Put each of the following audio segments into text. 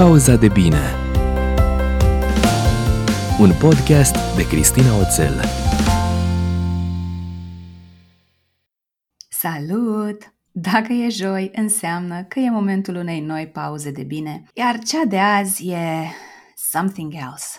Pauza de bine Un podcast de Cristina Oțel Salut! Dacă e joi, înseamnă că e momentul unei noi pauze de bine, iar cea de azi e something else.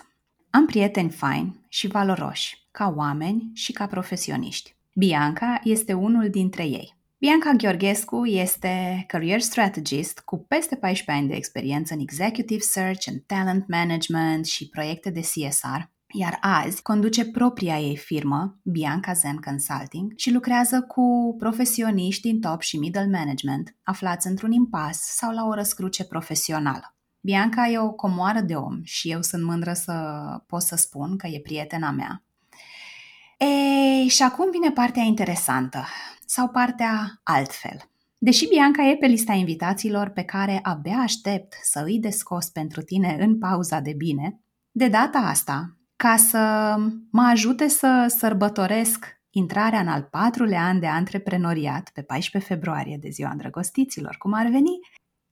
Am prieteni faini și valoroși, ca oameni și ca profesioniști. Bianca este unul dintre ei. Bianca Gheorghescu este career strategist cu peste 14 ani de experiență în executive search and talent management și proiecte de CSR, iar azi conduce propria ei firmă, Bianca Zen Consulting, și lucrează cu profesioniști din top și middle management, aflați într-un impas sau la o răscruce profesională. Bianca e o comoară de om și eu sunt mândră să pot să spun că e prietena mea. Ei, și acum vine partea interesantă sau partea altfel. Deși Bianca e pe lista invitațiilor pe care abia aștept să îi descos pentru tine în pauza de bine, de data asta, ca să mă ajute să sărbătoresc intrarea în al patrulea an de antreprenoriat pe 14 februarie de ziua îndrăgostiților, cum ar veni,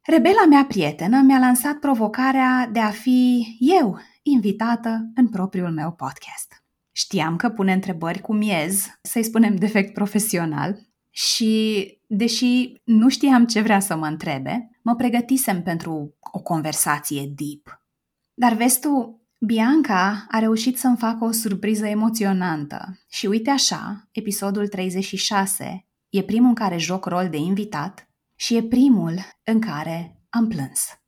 rebela mea prietenă mi-a lansat provocarea de a fi eu invitată în propriul meu podcast. Știam că pune întrebări cu miez, să-i spunem defect profesional, și deși nu știam ce vrea să mă întrebe, mă pregătisem pentru o conversație deep. Dar vezi tu, Bianca a reușit să-mi facă o surpriză emoționantă și uite așa, episodul 36 e primul în care joc rol de invitat și e primul în care am plâns.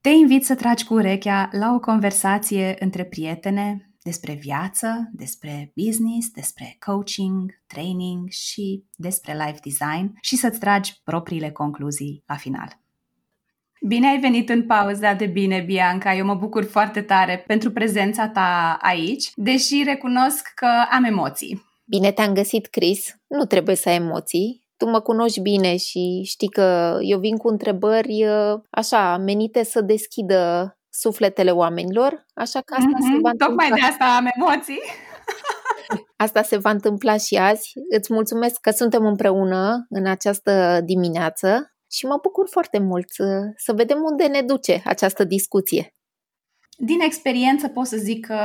Te invit să tragi cu urechea la o conversație între prietene despre viață, despre business, despre coaching, training și despre life design și să-ți tragi propriile concluzii la final. Bine ai venit în pauza de bine, Bianca. Eu mă bucur foarte tare pentru prezența ta aici, deși recunosc că am emoții. Bine te-am găsit, Chris. Nu trebuie să ai emoții. Tu mă cunoști bine și știi că eu vin cu întrebări uh, așa, menite să deschidă sufletele oamenilor, așa că asta mm-hmm, se va întâmpla. Tocmai de asta am emoții. Asta se va întâmpla și azi. Îți mulțumesc că suntem împreună în această dimineață și mă bucur foarte mult să vedem unde ne duce această discuție. Din experiență pot să zic că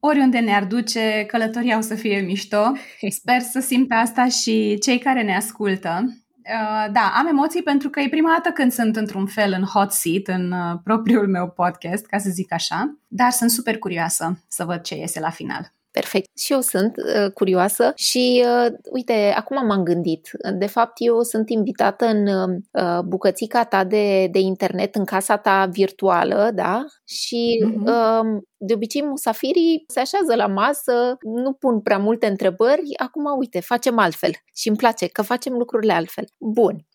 oriunde ne-ar duce, călătoria o să fie mișto. Sper să simtă asta și cei care ne ascultă. Uh, da, am emoții pentru că e prima dată când sunt într-un fel în hot seat, în uh, propriul meu podcast, ca să zic așa, dar sunt super curioasă să văd ce iese la final. Perfect. Și eu sunt uh, curioasă și uh, uite, acum m-am gândit. De fapt, eu sunt invitată în uh, bucățica ta de, de internet, în casa ta virtuală, da? Și uh-huh. uh, de obicei musafirii se așează la masă, nu pun prea multe întrebări, acum uite, facem altfel și îmi place că facem lucrurile altfel. Bun.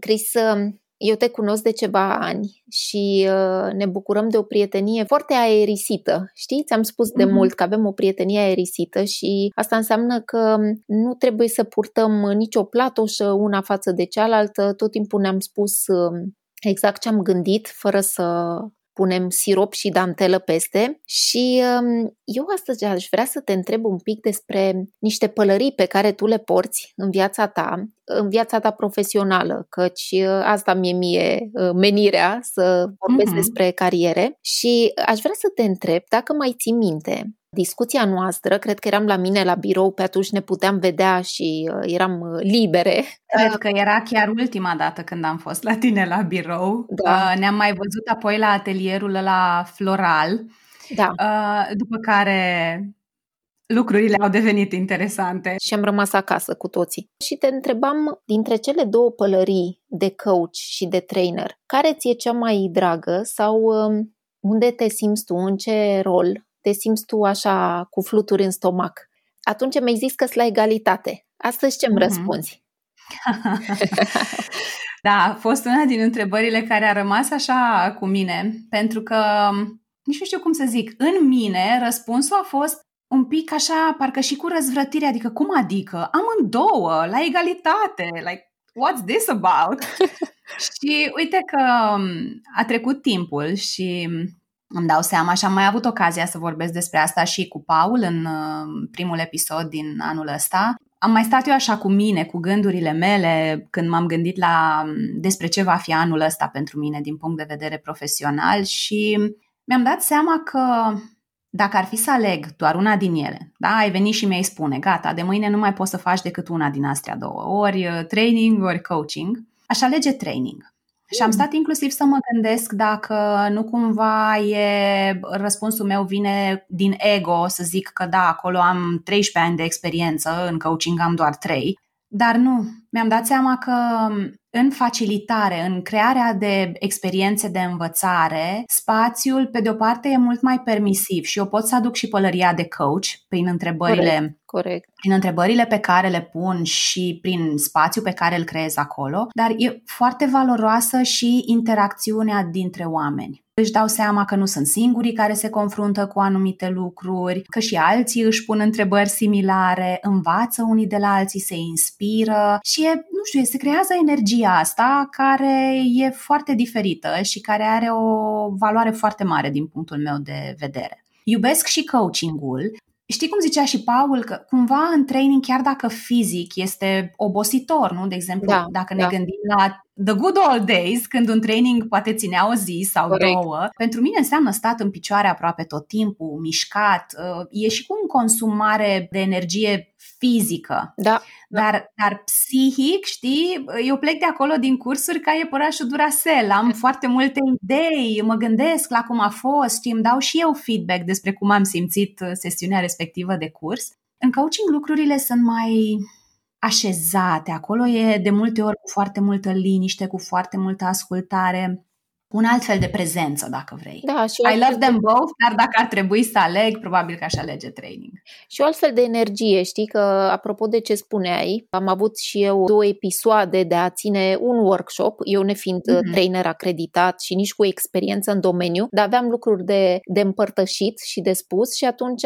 Chris, uh, eu te cunosc de ceva ani și uh, ne bucurăm de o prietenie foarte aerisită. Știi, ți-am spus de mm-hmm. mult că avem o prietenie aerisită și asta înseamnă că nu trebuie să purtăm nicio platoșă una față de cealaltă. Tot timpul ne-am spus uh, exact ce am gândit, fără să punem sirop și dantelă peste și um, eu astăzi aș vrea să te întreb un pic despre niște pălării pe care tu le porți în viața ta, în viața ta profesională, căci uh, asta mie mie uh, menirea să vorbesc mm-hmm. despre cariere și aș vrea să te întreb dacă mai ții minte discuția noastră, cred că eram la mine la birou, pe atunci ne puteam vedea și uh, eram uh, libere. Cred că era chiar ultima dată când am fost la tine la birou. Da. Uh, ne-am mai văzut apoi la atelierul la Floral. Da. Uh, după care lucrurile au devenit interesante. Și am rămas acasă cu toții. Și te întrebam, dintre cele două pălării de coach și de trainer, care ți-e cea mai dragă sau um, unde te simți tu, în ce rol te simți tu așa cu fluturi în stomac. Atunci mi-ai zis că sunt la egalitate. Astăzi ce-mi mm-hmm. răspunzi? da, a fost una din întrebările care a rămas așa cu mine, pentru că nici nu știu cum să zic, în mine răspunsul a fost un pic așa, parcă și cu răzvrătire, adică cum adică? Amândouă, la egalitate, like, what's this about? și uite că a trecut timpul și îmi dau seama și am mai avut ocazia să vorbesc despre asta și cu Paul în uh, primul episod din anul ăsta. am mai stat eu așa cu mine, cu gândurile mele, când m-am gândit la despre ce va fi anul ăsta pentru mine din punct de vedere profesional și mi-am dat seama că dacă ar fi să aleg doar una din ele, da, ai venit și mi-ai spune, gata, de mâine nu mai poți să faci decât una din astea două, ori uh, training, ori coaching, aș alege training. Și am stat inclusiv să mă gândesc dacă nu cumva e răspunsul meu vine din ego să zic că da, acolo am 13 ani de experiență, în coaching am doar 3, dar nu, mi-am dat seama că în facilitare, în crearea de experiențe de învățare, spațiul, pe de o parte, e mult mai permisiv și eu pot să aduc și pălăria de coach prin întrebările, corect, corect. prin întrebările pe care le pun și prin spațiu pe care îl creez acolo, dar e foarte valoroasă și interacțiunea dintre oameni își dau seama că nu sunt singurii care se confruntă cu anumite lucruri, că și alții își pun întrebări similare, învață unii de la alții, se inspiră și e, nu știu, se creează energia asta care e foarte diferită și care are o valoare foarte mare din punctul meu de vedere. Iubesc și coachingul, Știi cum zicea și Paul, că cumva în training, chiar dacă fizic este obositor, nu? De exemplu, da, dacă ne da. gândim la the good old days, când un training poate ținea o zi sau Corect. două, pentru mine înseamnă stat în picioare aproape tot timpul, mișcat, uh, e și cu un consum mare de energie fizică. Da, Dar, dar psihic, știi, eu plec de acolo din cursuri ca iepurașul Duracell, am foarte multe idei, mă gândesc la cum a fost, știi, îmi dau și eu feedback despre cum am simțit uh, sesiunea respectivă de curs. În coaching lucrurile sunt mai așezate, acolo e de multe ori cu foarte multă liniște, cu foarte multă ascultare, un alt fel de prezență, dacă vrei. da, și I o altfel love them both, dar dacă ar trebui să aleg, probabil că aș alege training. Și o altfel de energie, știi că, apropo de ce spuneai, am avut și eu două episoade de a ține un workshop, eu nefiind Mhm. mm-hmm. trainer acreditat și nici cu experiență în domeniu, dar aveam lucruri de, de împărtășit și de spus și atunci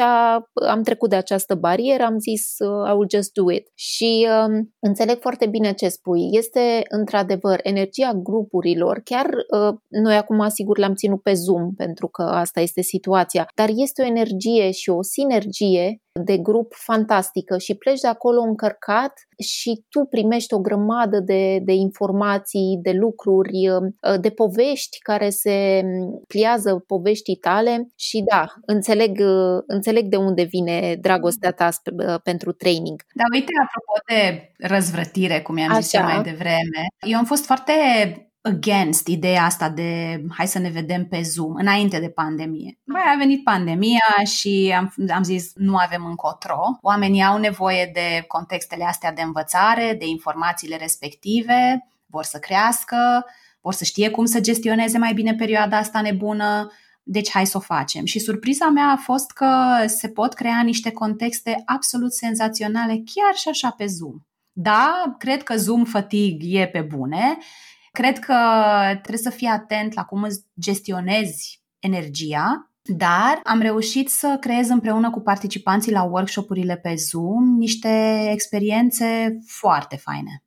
am trecut de această barieră, am zis uh, I will just do it. Și um, înțeleg foarte bine ce spui. Este într-adevăr energia grupurilor, chiar uh, noi acum sigur le-am ținut pe Zoom pentru că asta este situația, dar este o energie și o sinergie de grup fantastică și pleci de acolo încărcat și tu primești o grămadă de, de informații, de lucruri, uh, de povești care se pliază poveștii tale și da, înțeleg, uh, înțeleg de unde vine dragostea ta sp- uh, pentru training. Dar uite, apropo de răzvrătire, cum i-am zis Așa. eu mai devreme, eu am fost foarte against ideea asta de hai să ne vedem pe Zoom înainte de pandemie. Băi, a venit pandemia și am, am zis nu avem încotro. Oamenii au nevoie de contextele astea de învățare, de informațiile respective, vor să crească, vor să știe cum să gestioneze mai bine perioada asta nebună, deci hai să o facem. Și surpriza mea a fost că se pot crea niște contexte absolut senzaționale chiar și așa pe Zoom. Da, cred că Zoom fatigue e pe bune, cred că trebuie să fii atent la cum îți gestionezi energia, dar am reușit să creez împreună cu participanții la workshopurile pe Zoom niște experiențe foarte faine.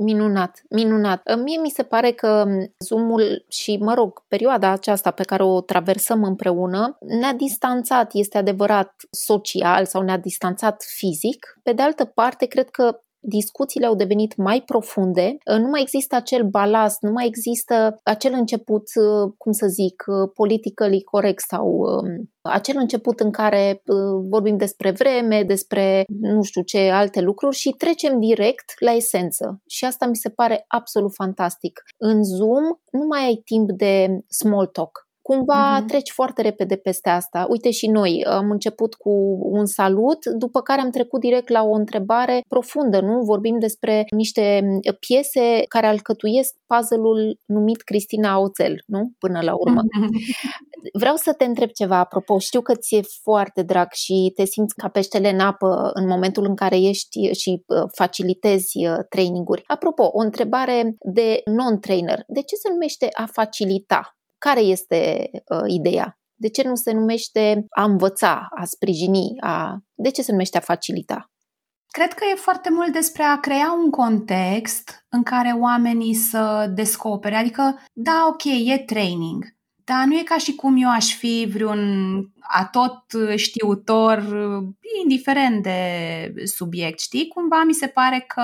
Minunat, minunat. Mie mi se pare că Zoom-ul și, mă rog, perioada aceasta pe care o traversăm împreună ne-a distanțat, este adevărat, social sau ne-a distanțat fizic. Pe de altă parte, cred că discuțiile au devenit mai profunde, nu mai există acel balast, nu mai există acel început, cum să zic, politically corect sau um, acel început în care uh, vorbim despre vreme, despre nu știu ce alte lucruri și trecem direct la esență. Și asta mi se pare absolut fantastic. În Zoom nu mai ai timp de small talk cumva uh-huh. treci foarte repede peste asta. Uite și noi, am început cu un salut, după care am trecut direct la o întrebare profundă, nu? Vorbim despre niște piese care alcătuiesc puzzle-ul numit Cristina Oțel, nu? Până la urmă. Vreau să te întreb ceva, apropo, știu că ți-e foarte drag și te simți ca peștele în apă în momentul în care ești și facilitezi traininguri. Apropo, o întrebare de non-trainer. De ce se numește a facilita? Care este uh, ideea? De ce nu se numește a învăța, a sprijini? A... De ce se numește a facilita? Cred că e foarte mult despre a crea un context în care oamenii să descopere. Adică, da, ok, e training, Da, nu e ca și cum eu aș fi vreun atot știutor, indiferent de subiect, știi? Cumva mi se pare că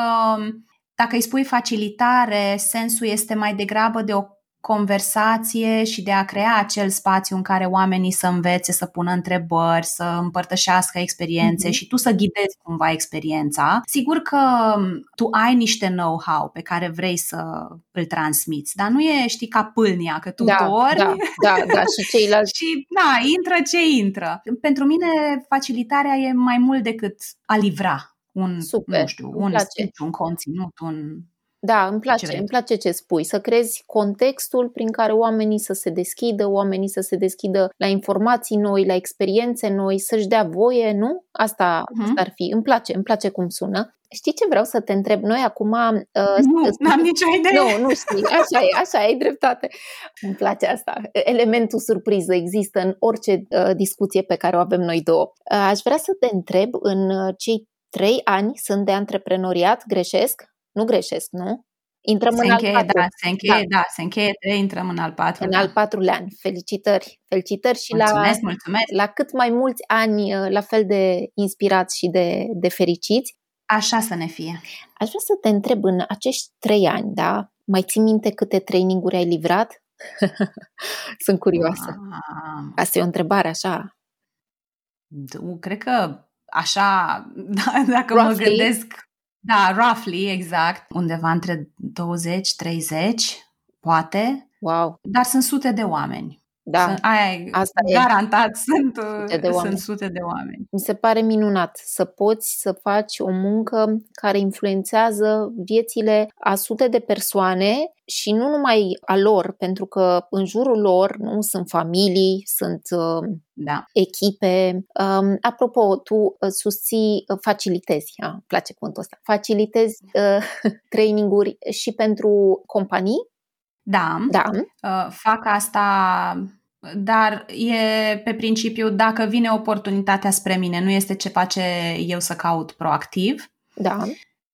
dacă îi spui facilitare, sensul este mai degrabă de o conversație și de a crea acel spațiu în care oamenii să învețe, să pună întrebări, să împărtășească experiențe mm-hmm. și tu să ghidezi cumva experiența. Sigur că tu ai niște know-how pe care vrei să îl transmiți, dar nu e, știi, ca pâlnia, că tu da, dormi da, da, da, și ceilalți. și, na, intră ce intră. Pentru mine, facilitarea e mai mult decât a livra un, Super, nu știu, un speech, un conținut, un da, îmi place, ce îmi place ce spui, să crezi contextul prin care oamenii să se deschidă, oamenii să se deschidă la informații noi, la experiențe noi, să-și dea voie, nu? Asta, uh-huh. asta ar fi. Îmi place, îmi place cum sună. Știi ce vreau să te întreb? Noi acum... Uh, nu, n-am nicio idee. Nu, nu știi. Așa e, așa e, ai dreptate. Îmi place asta. Elementul surpriză există în orice uh, discuție pe care o avem noi două. Uh, aș vrea să te întreb, în uh, cei trei ani sunt de antreprenoriat, greșesc? Nu greșesc, nu? Intrăm se în încheie, al da, se încheie, da. da, se încheie trei, intrăm în al patrulea. În al patrulea an. Felicitări! Felicitări și mulțumesc, la, mulțumesc. la cât mai mulți ani uh, la fel de inspirați și de, de fericiți. Așa să ne fie. Aș vrea să te întreb în acești trei ani, da? Mai ții minte câte traininguri ai livrat? Sunt curioasă. Ah. Asta e o întrebare așa. Cred că așa, da, dacă Roughly. mă gândesc da, roughly, exact. Undeva între 20-30, poate. Wow. Dar sunt sute de oameni. Da, sunt, aia asta garantat, e. sunt sute, de sunt sute de oameni. Mi se pare minunat să poți să faci o muncă care influențează viețile a sute de persoane și nu numai a lor, pentru că în jurul lor nu sunt familii, sunt uh, da. echipe. Um, apropo, tu uh, susții, uh, facilitezi, ah, place cuvântul ăsta, facilitezi uh, traininguri și pentru companii da, da. Uh, fac asta, dar e pe principiu dacă vine oportunitatea spre mine, nu este ce face eu să caut proactiv. Da.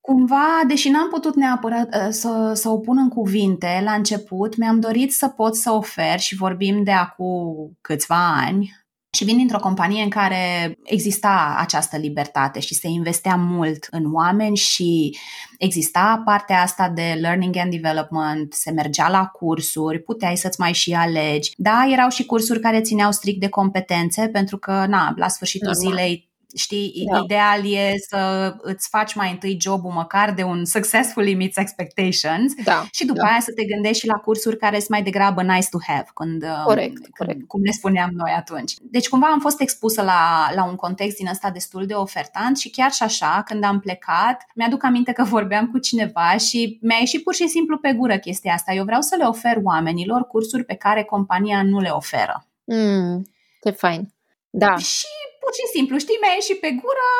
Cumva, deși n-am putut neapărat uh, să, să o pun în cuvinte la început, mi-am dorit să pot să ofer și vorbim de acum câțiva ani, și vin dintr-o companie în care exista această libertate și se investea mult în oameni și exista partea asta de learning and development, se mergea la cursuri, puteai să-ți mai și alegi. Da, erau și cursuri care țineau strict de competențe, pentru că, na, la sfârșitul Normal. zilei Știi, da. ideal e să îți faci mai întâi jobul măcar de un successfully meets expectations da. și după da. aia să te gândești și la cursuri care sunt mai degrabă nice to have, când, um, corect, când, corect. cum ne spuneam noi atunci. Deci cumva am fost expusă la, la un context din ăsta destul de ofertant și chiar și așa, când am plecat, mi-aduc aminte că vorbeam cu cineva și mi-a ieșit pur și simplu pe gură chestia asta. Eu vreau să le ofer oamenilor cursuri pe care compania nu le oferă. Mm, ce fain. Da. Și pur și simplu, știi, mi-a ieșit pe gură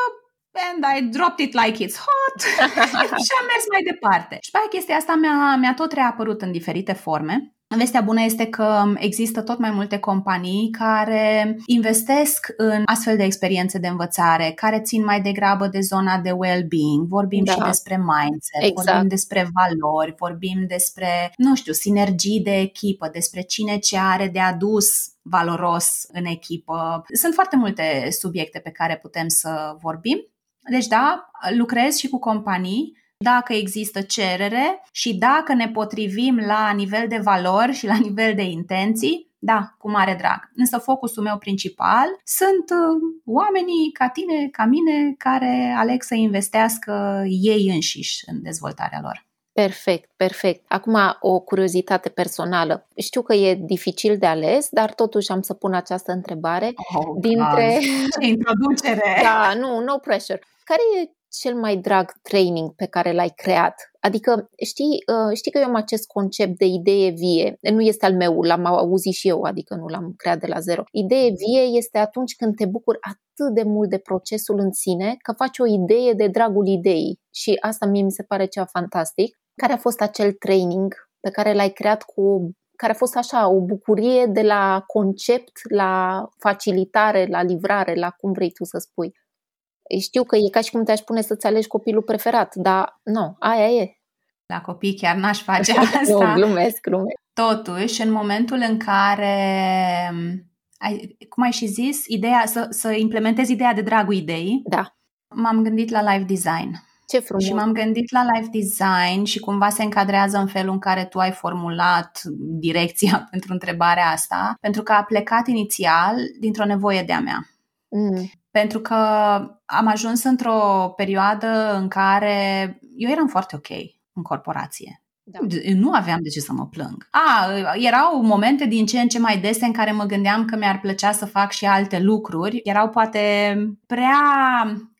and I dropped it like it's hot și am mers mai departe. Și pe chestia asta mi-a, mi-a tot reapărut în diferite forme. Vestea bună este că există tot mai multe companii care investesc în astfel de experiențe de învățare, care țin mai degrabă de zona de well-being. Vorbim da. și despre mindset, exact. vorbim despre valori, vorbim despre, nu știu, sinergii de echipă, despre cine ce are de adus valoros în echipă. Sunt foarte multe subiecte pe care putem să vorbim. Deci da, lucrez și cu companii dacă există cerere și dacă ne potrivim la nivel de valori și la nivel de intenții, da, cu mare drag. Însă focusul meu principal sunt uh, oamenii ca tine, ca mine, care aleg să investească ei înșiși în dezvoltarea lor. Perfect, perfect. Acum o curiozitate personală. Știu că e dificil de ales, dar totuși am să pun această întrebare. Oh, dintre... Ce introducere! Da, nu, no pressure. Care e cel mai drag training pe care l-ai creat? Adică știi, uh, știi că eu am acest concept de idee vie, nu este al meu, l-am auzit și eu, adică nu l-am creat de la zero. Idee vie este atunci când te bucuri atât de mult de procesul în sine că faci o idee de dragul ideii și asta mie mi se pare ceva fantastic. Care a fost acel training pe care l-ai creat cu care a fost așa o bucurie de la concept la facilitare, la livrare, la cum vrei tu să spui. Știu că e ca și cum te-aș pune să-ți alegi copilul preferat, dar nu, aia e. La copii chiar n-aș face asta. nu, glumesc, glumesc. Totuși, în momentul în care ai, cum ai și zis, ideea, să, să implementez ideea de dragul ideii, Da. m-am gândit la live design. Ce frumos. Și m-am gândit la live design și cumva se încadrează în felul în care tu ai formulat direcția pentru întrebarea asta, pentru că a plecat inițial dintr-o nevoie de-a mea. Mm. Pentru că am ajuns într-o perioadă în care eu eram foarte ok în corporație. Da. Nu aveam de ce să mă plâng. A, erau momente din ce în ce mai dese în care mă gândeam că mi-ar plăcea să fac și alte lucruri. Erau poate prea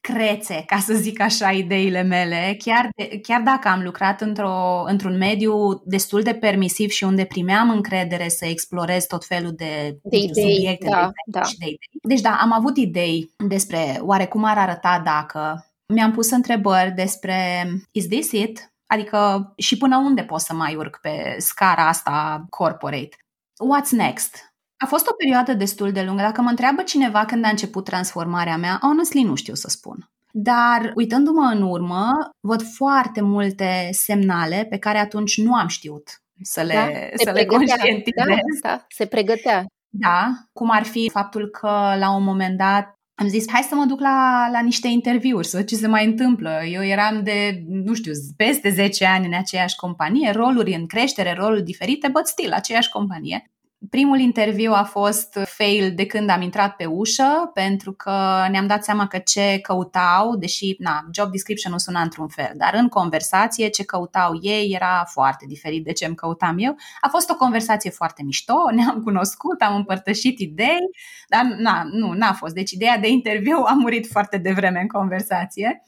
crețe, ca să zic așa, ideile mele, chiar, de, chiar dacă am lucrat într-o, într-un mediu destul de permisiv și unde primeam încredere să explorez tot felul de, De idei, subiecte da, de, da. și de idei. Deci da, am avut idei despre oare cum ar arăta dacă. Mi-am pus întrebări despre is this it? Adică și până unde pot să mai urc pe scara asta corporate? What's next? A fost o perioadă destul de lungă. Dacă mă întreabă cineva când a început transformarea mea, honestly nu știu să spun. Dar uitându-mă în urmă, văd foarte multe semnale pe care atunci nu am știut să le, Da, se să le pregătea. conștientizez. Da, da, se pregătea. Da, cum ar fi faptul că la un moment dat am zis, hai să mă duc la, la niște interviuri, să văd ce se mai întâmplă. Eu eram de, nu știu, peste 10 ani în aceeași companie, roluri în creștere, roluri diferite, but still, aceeași companie. Primul interviu a fost fail de când am intrat pe ușă, pentru că ne-am dat seama că ce căutau, deși na, job description-ul suna într-un fel, dar în conversație ce căutau ei era foarte diferit de ce îmi căutam eu. A fost o conversație foarte mișto, ne-am cunoscut, am împărtășit idei, dar na, nu, n-a fost. Deci ideea de interviu a murit foarte devreme în conversație.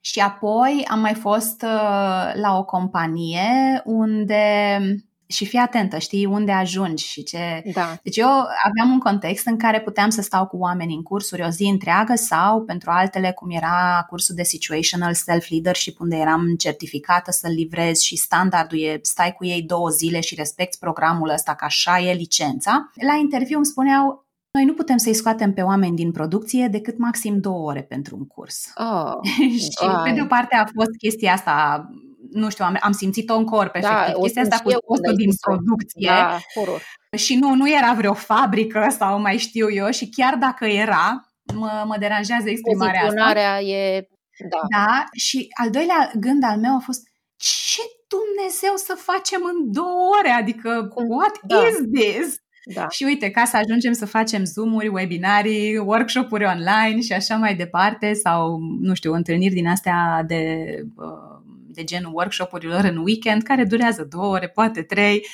Și apoi am mai fost uh, la o companie unde și fii atentă, știi unde ajungi și ce... Da. Deci eu aveam un context în care puteam să stau cu oameni în cursuri o zi întreagă sau pentru altele cum era cursul de Situational Self-Leadership unde eram certificată să-l livrez și standardul e stai cu ei două zile și respecti programul ăsta că așa e licența. La interviu îmi spuneau noi nu putem să-i scoatem pe oameni din producție decât maxim două ore pentru un curs. Oh, și pe de o parte a fost chestia asta nu știu, am, am simțit-o în corp, da, efectiv. o Chestia simt asta și cu eu când costul ai din zis-o. producție. Da, horror. Și nu, nu era vreo fabrică sau mai știu eu și chiar dacă era, mă, mă deranjează exprimarea asta. Poziționarea e... Da. Da, și al doilea gând al meu a fost ce Dumnezeu să facem în două ore? Adică, Cum? what Da. is this? Da. Și uite, ca să ajungem să facem Zoom-uri, webinarii, workshop-uri online și așa mai departe sau, nu știu, întâlniri din astea de, uh, de genul workshop-urilor în weekend care durează două ore, poate trei.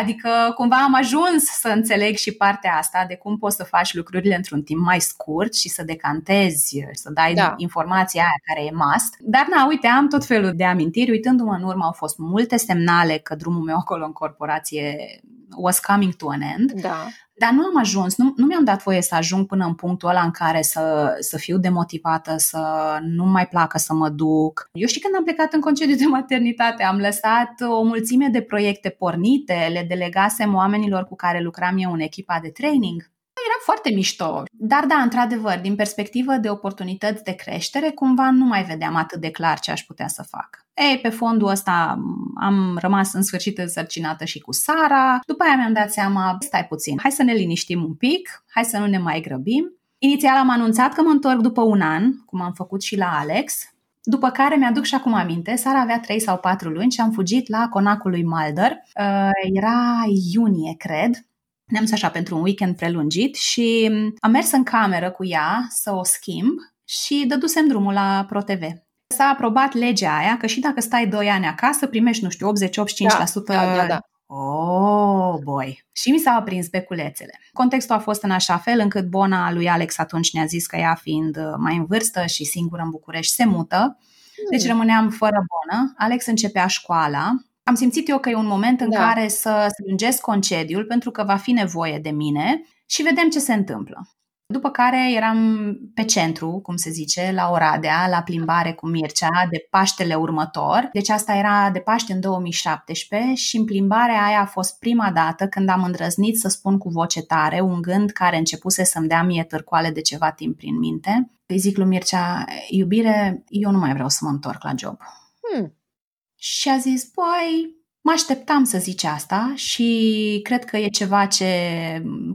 Adică cumva am ajuns să înțeleg și partea asta de cum poți să faci lucrurile într-un timp mai scurt și să decantezi, să dai Da. informația aia care e must. Dar na, uite, am tot felul de amintiri. Uitându-mă în urmă, au fost multe semnale că drumul meu acolo în corporație was coming to an end. Da. Dar nu am ajuns, nu, nu mi-am dat voie să ajung până în punctul ăla în care să, să fiu demotivată, să nu mai placă să mă duc. Eu și când am plecat în concediu de maternitate, am lăsat o mulțime de proiecte pornite, le delegasem oamenilor cu care lucram eu în echipa de training. Era foarte mișto. Dar da, într-adevăr, din perspectivă de oportunități de creștere, cumva nu mai vedeam atât de clar ce aș putea să fac. Ei, pe fondul ăsta am rămas în sfârșit însărcinată și cu Sara. După aia mi-am dat seama, stai puțin, hai să ne liniștim un pic, hai să nu ne mai grăbim. Inițial am anunțat că mă întorc după un an, cum am făcut și la Alex, după care mi-aduc și acum aminte, Sara avea 3 sau 4 luni și am fugit la conacul lui Mulder. Uh, era iunie, cred. Ne-am dus așa pentru un weekend prelungit și am mers în cameră cu ea să o schimb și dădusem drumul la ProTV. S-a aprobat legea aia că și dacă stai 2 ani acasă, primești, nu știu, 80-85% Da, da, da. Oh, boy! Și mi s-au aprins beculețele. Contextul a fost în așa fel încât Bona lui Alex atunci ne-a zis că ea fiind uh, mai în vârstă și singură în București se mută, deci rămâneam fără Bona. Alex începea școala. Am simțit eu că e un moment în Da. care să lungesc concediul pentru că va fi nevoie de mine și vedem ce se întâmplă. După care eram pe centru, cum se zice, la Oradea, la plimbare cu Mircea, de Paștele următor. Deci asta era de Paște în 2017 și în plimbarea aia a fost prima dată când am îndrăznit să spun cu voce tare un gând care începuse să-mi dea mie târcoale de ceva timp prin minte. Îi zic lui Mircea, iubire, eu nu mai vreau să mă întorc la job. Hmm. Și a zis, băi, Mă așteptam să zici asta și cred că e ceva ce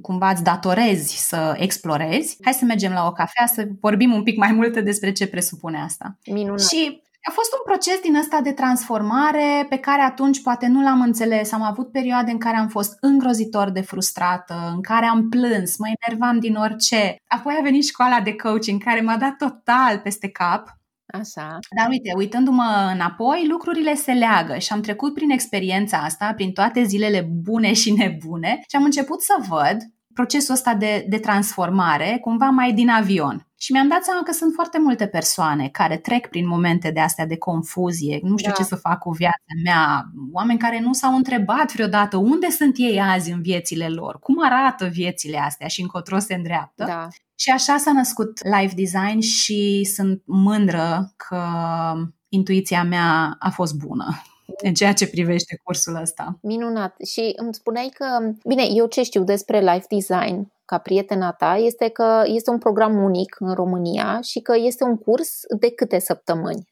cumva îți datorezi să explorezi. Hai să mergem la o cafea să vorbim un pic mai multe despre ce presupune asta. Minunat. Și a fost un proces din ăsta de transformare pe care atunci poate nu l-am înțeles. Am avut perioade în care am fost îngrozitor de frustrată, în care am plâns, mă enervam din orice. Apoi a venit școala de coaching care m-a dat total peste cap Așa. Dar uite, uitându-mă înapoi, lucrurile se leagă și am trecut prin experiența asta, prin toate zilele bune și nebune și am început să văd procesul ăsta de, de transformare cumva mai din avion. Și mi-am dat seama că sunt foarte multe persoane care trec prin momente de astea de confuzie, nu știu da. ce să fac cu viața mea, oameni care nu s-au întrebat vreodată unde sunt ei azi în viețile lor, cum arată viețile astea și încotro se îndreaptă. Da. Și așa s-a născut Life Design și sunt mândră că intuiția mea a fost bună în ceea ce privește cursul ăsta. Minunat. Și îmi spuneai că, bine, eu ce știu despre Life Design ca prietena ta este că este un program unic în România și că este un curs de câte săptămâni?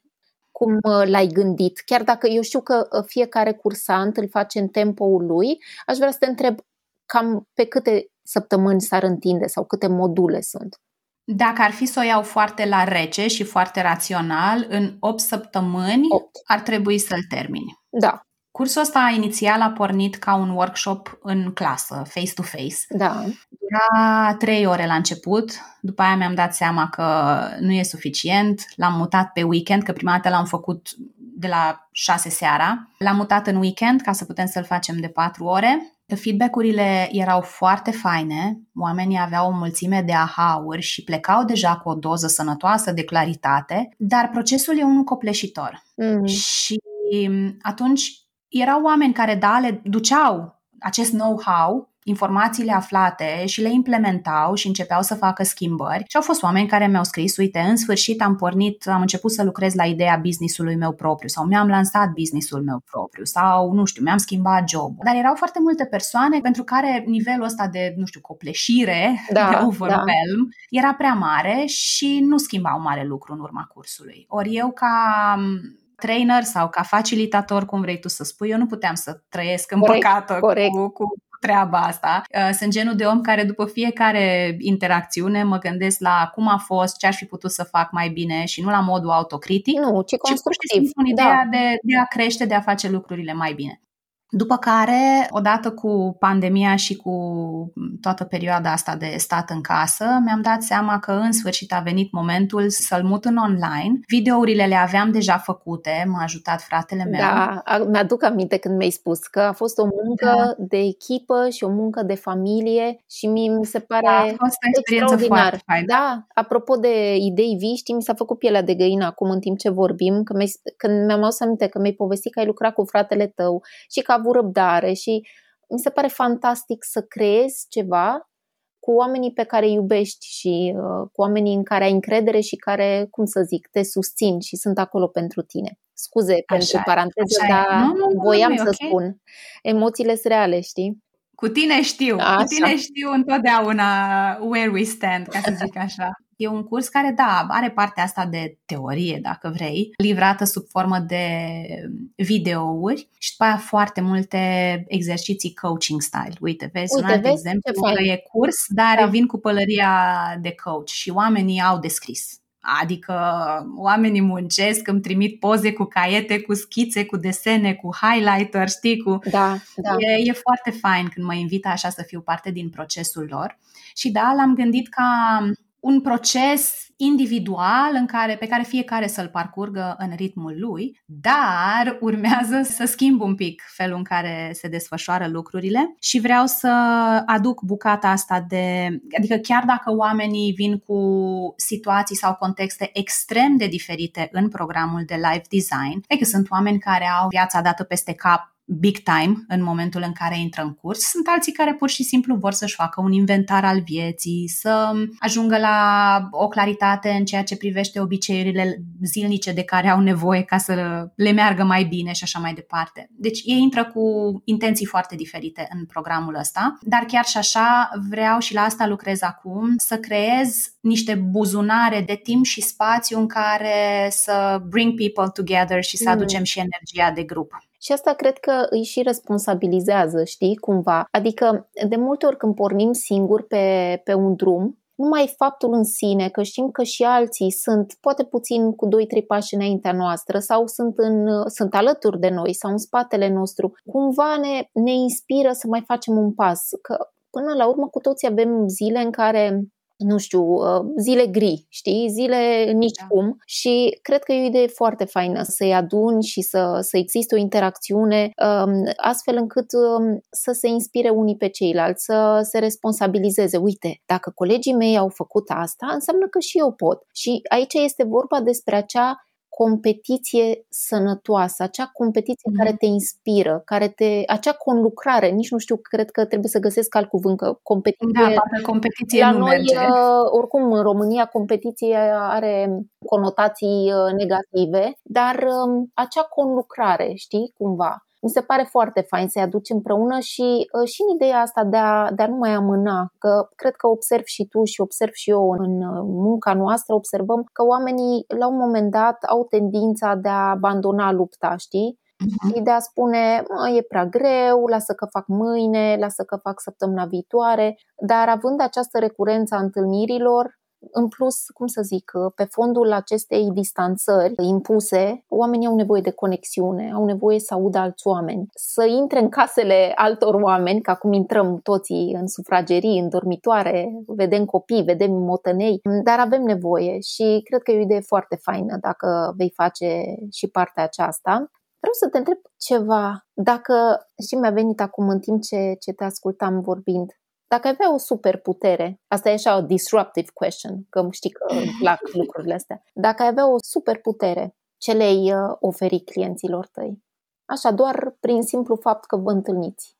Cum uh, l-ai gândit? Chiar dacă eu știu că uh, fiecare cursant îl face în tempoul lui, aș vrea să te întreb cam pe câte săptămâni s-ar întinde sau câte module sunt? Dacă ar fi să o iau foarte la rece și foarte rațional, în 8 săptămâni 8. ar trebui să-l termini. Da. Cursul ăsta inițial a pornit ca un workshop în clasă, face-to-face. Da. Dura trei ore la început, după aia mi-am dat seama că nu e suficient, l-am mutat pe weekend, că prima dată l-am făcut de la 6 seara. L-am mutat în weekend ca să putem să-l facem de 4 ore Feedback-urile erau foarte faine, oamenii aveau o mulțime de aha-uri și plecau deja cu o doză sănătoasă de claritate, dar procesul e unul copleșitor. Mm-hmm. Și atunci erau oameni care, da, le duceau acest know-how informațiile aflate și le implementau și începeau să facă schimbări. Și au fost oameni care mi-au scris, uite, în sfârșit am pornit, am început să lucrez la ideea businessului meu propriu sau mi-am lansat businessul meu propriu sau, nu știu, mi-am schimbat jobul. Dar erau foarte multe persoane pentru care nivelul ăsta de, nu știu, copleșire, da, de overwhelm, da. era prea mare și nu schimbau mare lucru în urma cursului. Ori eu ca trainer sau ca facilitator, cum vrei tu să spui, eu nu puteam să trăiesc împăcată corect, corect. Cu, cu treaba asta. Uh, sunt genul de om care după fiecare interacțiune mă gândesc la cum a fost, ce aș fi putut să fac mai bine și nu la modul autocritic, nu, ci constructiv. ci cu ideea da. de, de a crește, de a face lucrurile mai bine. După care, odată cu pandemia și cu toată perioada asta de stat în casă, mi-am dat seama că în sfârșit a venit momentul să-l mut în online. Videourile le aveam deja făcute, m-a ajutat fratele meu. Da, mi-aduc aminte când mi-ai spus că a fost o muncă da. de echipă și o muncă de familie și mi, mi se pare da, a fost o experiență foarte faină. Da, apropo de idei vii, știi, mi s-a făcut pielea de găină acum în timp ce vorbim, că mi când mi-am adus aminte că mi-ai povestit că ai lucrat cu fratele tău și că avut răbdare și mi se pare fantastic să creezi ceva cu oamenii pe care îi iubești și uh, cu oamenii în care ai încredere și care, cum să zic, te susțin și sunt acolo pentru tine. Scuze așa pentru paranteză, dar nu, nu, nu, voiam nu, să okay. spun. Emoțiile sunt reale, știi? Cu tine știu, așa. cu tine știu întotdeauna where we stand, ca să zic așa. E un curs care, da, are partea asta de teorie, dacă vrei, livrată sub formă de videouri și după aia foarte multe exerciții coaching style. Uite, vezi Uite, un alt vezi exemplu că e curs, dar da. vin cu pălăria de coach și oamenii au descris. Adică oamenii muncesc, îmi trimit poze cu caiete, cu schițe, cu desene, cu highlighter, știi? Cu... Da, da. E, e foarte fain când mă invită așa să fiu parte din procesul lor. Și da, l-am gândit ca un proces individual în care, pe care fiecare să-l parcurgă în ritmul lui, dar urmează să schimb un pic felul în care se desfășoară lucrurile și vreau să aduc bucata asta de, adică chiar dacă oamenii vin cu situații sau contexte extrem de diferite în programul de live design, adică sunt oameni care au viața dată peste cap big time în momentul în care intră în curs. Sunt alții care pur și simplu vor să-și facă un inventar al vieții, să ajungă la o claritate în ceea ce privește obiceiurile zilnice de care au nevoie ca să le meargă mai bine și așa mai departe. Deci ei intră cu intenții foarte diferite în programul ăsta, dar chiar și așa vreau și la asta lucrez acum, să creez niște buzunare de timp și spațiu în care să bring people together și să mm. aducem și energia de grup. Și asta cred că îi și responsabilizează, știi, cumva. Adică, de multe ori când pornim singuri pe, pe un drum, numai faptul în sine că știm că și alții sunt poate puțin cu 2-3 pași înaintea noastră sau sunt, în, sunt alături de noi sau în spatele nostru, cumva ne, ne inspiră să mai facem un pas. Că până la urmă cu toții avem zile în care nu știu, uh, zile gri, știi, zile nici da. cum și cred că e o idee foarte faină să-i aduni și să, să existe o interacțiune um, astfel încât um, să se inspire unii pe ceilalți, să se responsabilizeze. Uite, dacă colegii mei au făcut asta, înseamnă că și eu pot. Și aici este vorba despre acea competiție sănătoasă, acea competiție mm. care te inspiră, care te, acea conlucrare, nici nu știu, cred că trebuie să găsesc alt cuvânt, că competiție... Da, competiție la nu noi, merge. Uh, oricum, în România competiție are conotații uh, negative, dar um, acea conlucrare, știi, cumva, mi se pare foarte fain să-i aduci împreună și, uh, și în ideea asta de a, de a nu mai amâna, că cred că observ și tu și observ și eu în uh, munca noastră, observăm că oamenii la un moment dat au tendința de a abandona lupta, știi? Uh-huh. Și de a spune, e prea greu, lasă că fac mâine, lasă că fac săptămâna viitoare, dar având această recurență a întâlnirilor, în plus, cum să zic, pe fondul acestei distanțări impuse, oamenii au nevoie de conexiune, au nevoie să audă alți oameni, să intre în casele altor oameni, ca cum intrăm toții în sufragerii, în dormitoare, vedem copii, vedem motănei, dar avem nevoie și cred că e o idee foarte faină dacă vei face și partea aceasta. Vreau să te întreb ceva. Dacă, și mi-a venit acum în timp ce, ce te ascultam vorbind, dacă ai avea o superputere, asta e așa o disruptive question, că știi că îmi plac lucrurile astea. Dacă ai avea o superputere, ce le-ai uh, oferi clienților tăi? Așa, doar prin simplu fapt că vă întâlniți.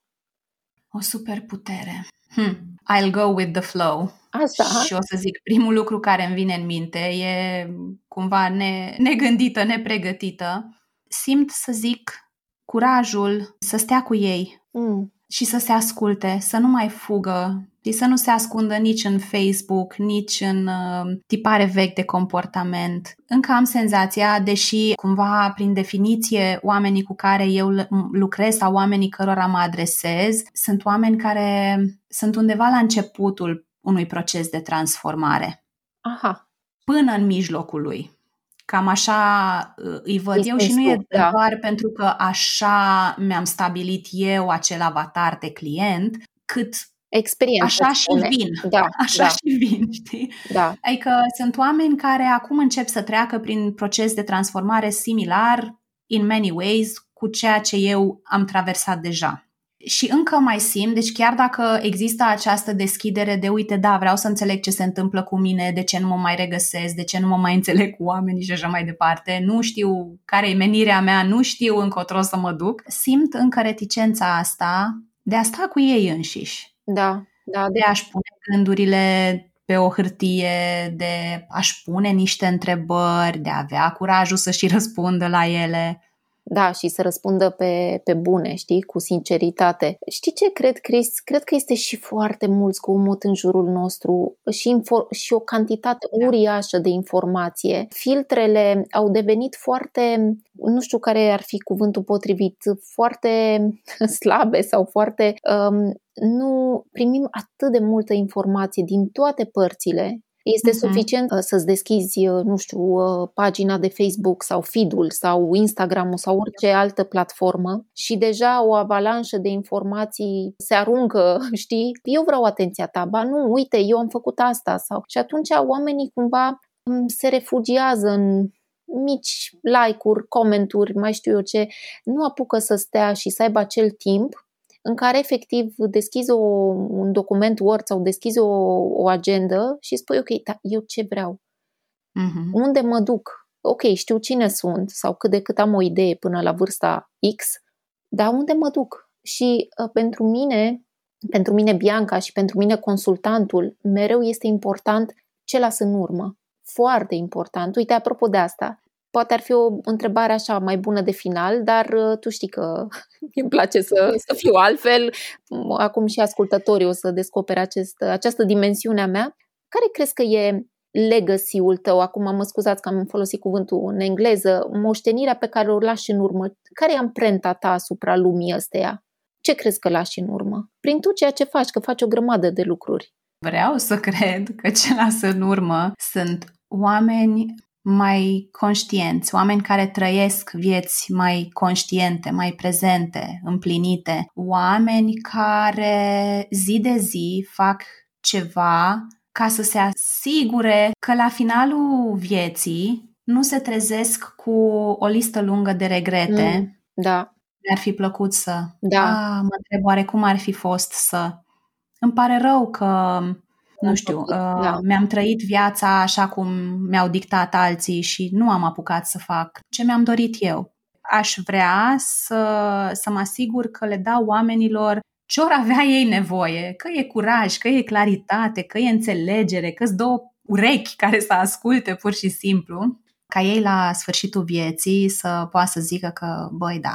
O superputere. Hmm. I'll go with the flow. Asta. Și o să zic, primul lucru care îmi vine în minte e cumva ne, negândită, nepregătită. Simt să zic curajul să stea cu ei. Mm și să se asculte, să nu mai fugă și să nu se ascundă nici în Facebook, nici în uh, tipare vechi de comportament. Încă am senzația, deși cumva prin definiție oamenii cu care eu lucrez sau oamenii cărora mă adresez sunt oameni care sunt undeva la începutul unui proces de transformare. Aha. Până în mijlocul lui. Cam așa uh, îi văd este eu și nu e da. doar pentru că așa mi-am stabilit eu acel avatar de client, cât Experiență Așa și vin. Da, așa da. și vin, știi? Da. Adică sunt oameni care acum încep să treacă prin proces de transformare similar, in many ways, cu ceea ce eu am traversat deja și încă mai simt, deci chiar dacă există această deschidere de uite, da, vreau să înțeleg ce se întâmplă cu mine, de ce nu mă mai regăsesc, de ce nu mă mai înțeleg cu oamenii și așa mai departe, nu știu care e menirea mea, nu știu încotro să mă duc, simt încă reticența asta de a sta cu ei înșiși. Da, da. De a-și pune gândurile pe o hârtie, de a-și pune niște întrebări, de a avea curajul să-și răspundă la ele. Da, și să răspundă pe, pe bune, știi, cu sinceritate. Știi ce cred, Chris? Cred că este și foarte mult zgomot în jurul nostru și, infor- și o cantitate da. uriașă de informație. Filtrele au devenit foarte, nu știu care ar fi cuvântul potrivit, foarte slabe sau foarte... Um, nu primim atât de multă informație din toate părțile este uh-huh. suficient uh, să-ți deschizi, uh, nu știu, uh, pagina de Facebook sau feed-ul sau Instagram-ul sau orice altă platformă și deja o avalanșă de informații se aruncă, știi? Eu vreau atenția ta, ba nu, uite, eu am făcut asta sau... Și atunci oamenii cumva mm, se refugiază în mici like-uri, comenturi, mai știu eu ce, nu apucă să stea și să aibă acel timp în care efectiv deschizi o, un document Word sau deschizi o, o agendă și spui, ok, da, eu ce vreau? Uh-huh. Unde mă duc? Ok, știu cine sunt sau cât de cât am o idee până la vârsta X, dar unde mă duc? Și uh, pentru mine, pentru mine Bianca și pentru mine consultantul, mereu este important ce las în urmă. Foarte important. Uite, apropo de asta, poate ar fi o întrebare așa mai bună de final, dar uh, tu știi că îmi place să, să fiu altfel. Acum și ascultătorii o să descopere acest, această dimensiune a mea. Care crezi că e legacy-ul tău, acum mă scuzați că am folosit cuvântul în engleză, moștenirea pe care o lași în urmă, care e amprenta ta asupra lumii ăsteia? Ce crezi că lași în urmă? Prin tu ceea ce faci, că faci o grămadă de lucruri. Vreau să cred că ce lasă în urmă sunt oameni mai conștienți, oameni care trăiesc vieți mai conștiente, mai prezente, împlinite, oameni care zi de zi fac ceva ca să se asigure că la finalul vieții nu se trezesc cu o listă lungă de regrete. Mm, da. Mi-ar fi plăcut să. Da. A, mă întreb oare cum ar fi fost să. Îmi pare rău că, nu știu, da. uh, mi-am trăit viața așa cum mi-au dictat alții și nu am apucat să fac ce mi-am dorit eu. Aș vrea să, să mă asigur că le dau oamenilor ce ori avea ei nevoie, că e curaj, că e claritate, că e înțelegere, că-ți două urechi care să asculte pur și simplu, ca ei la sfârșitul vieții să poată să zică că, băi, da,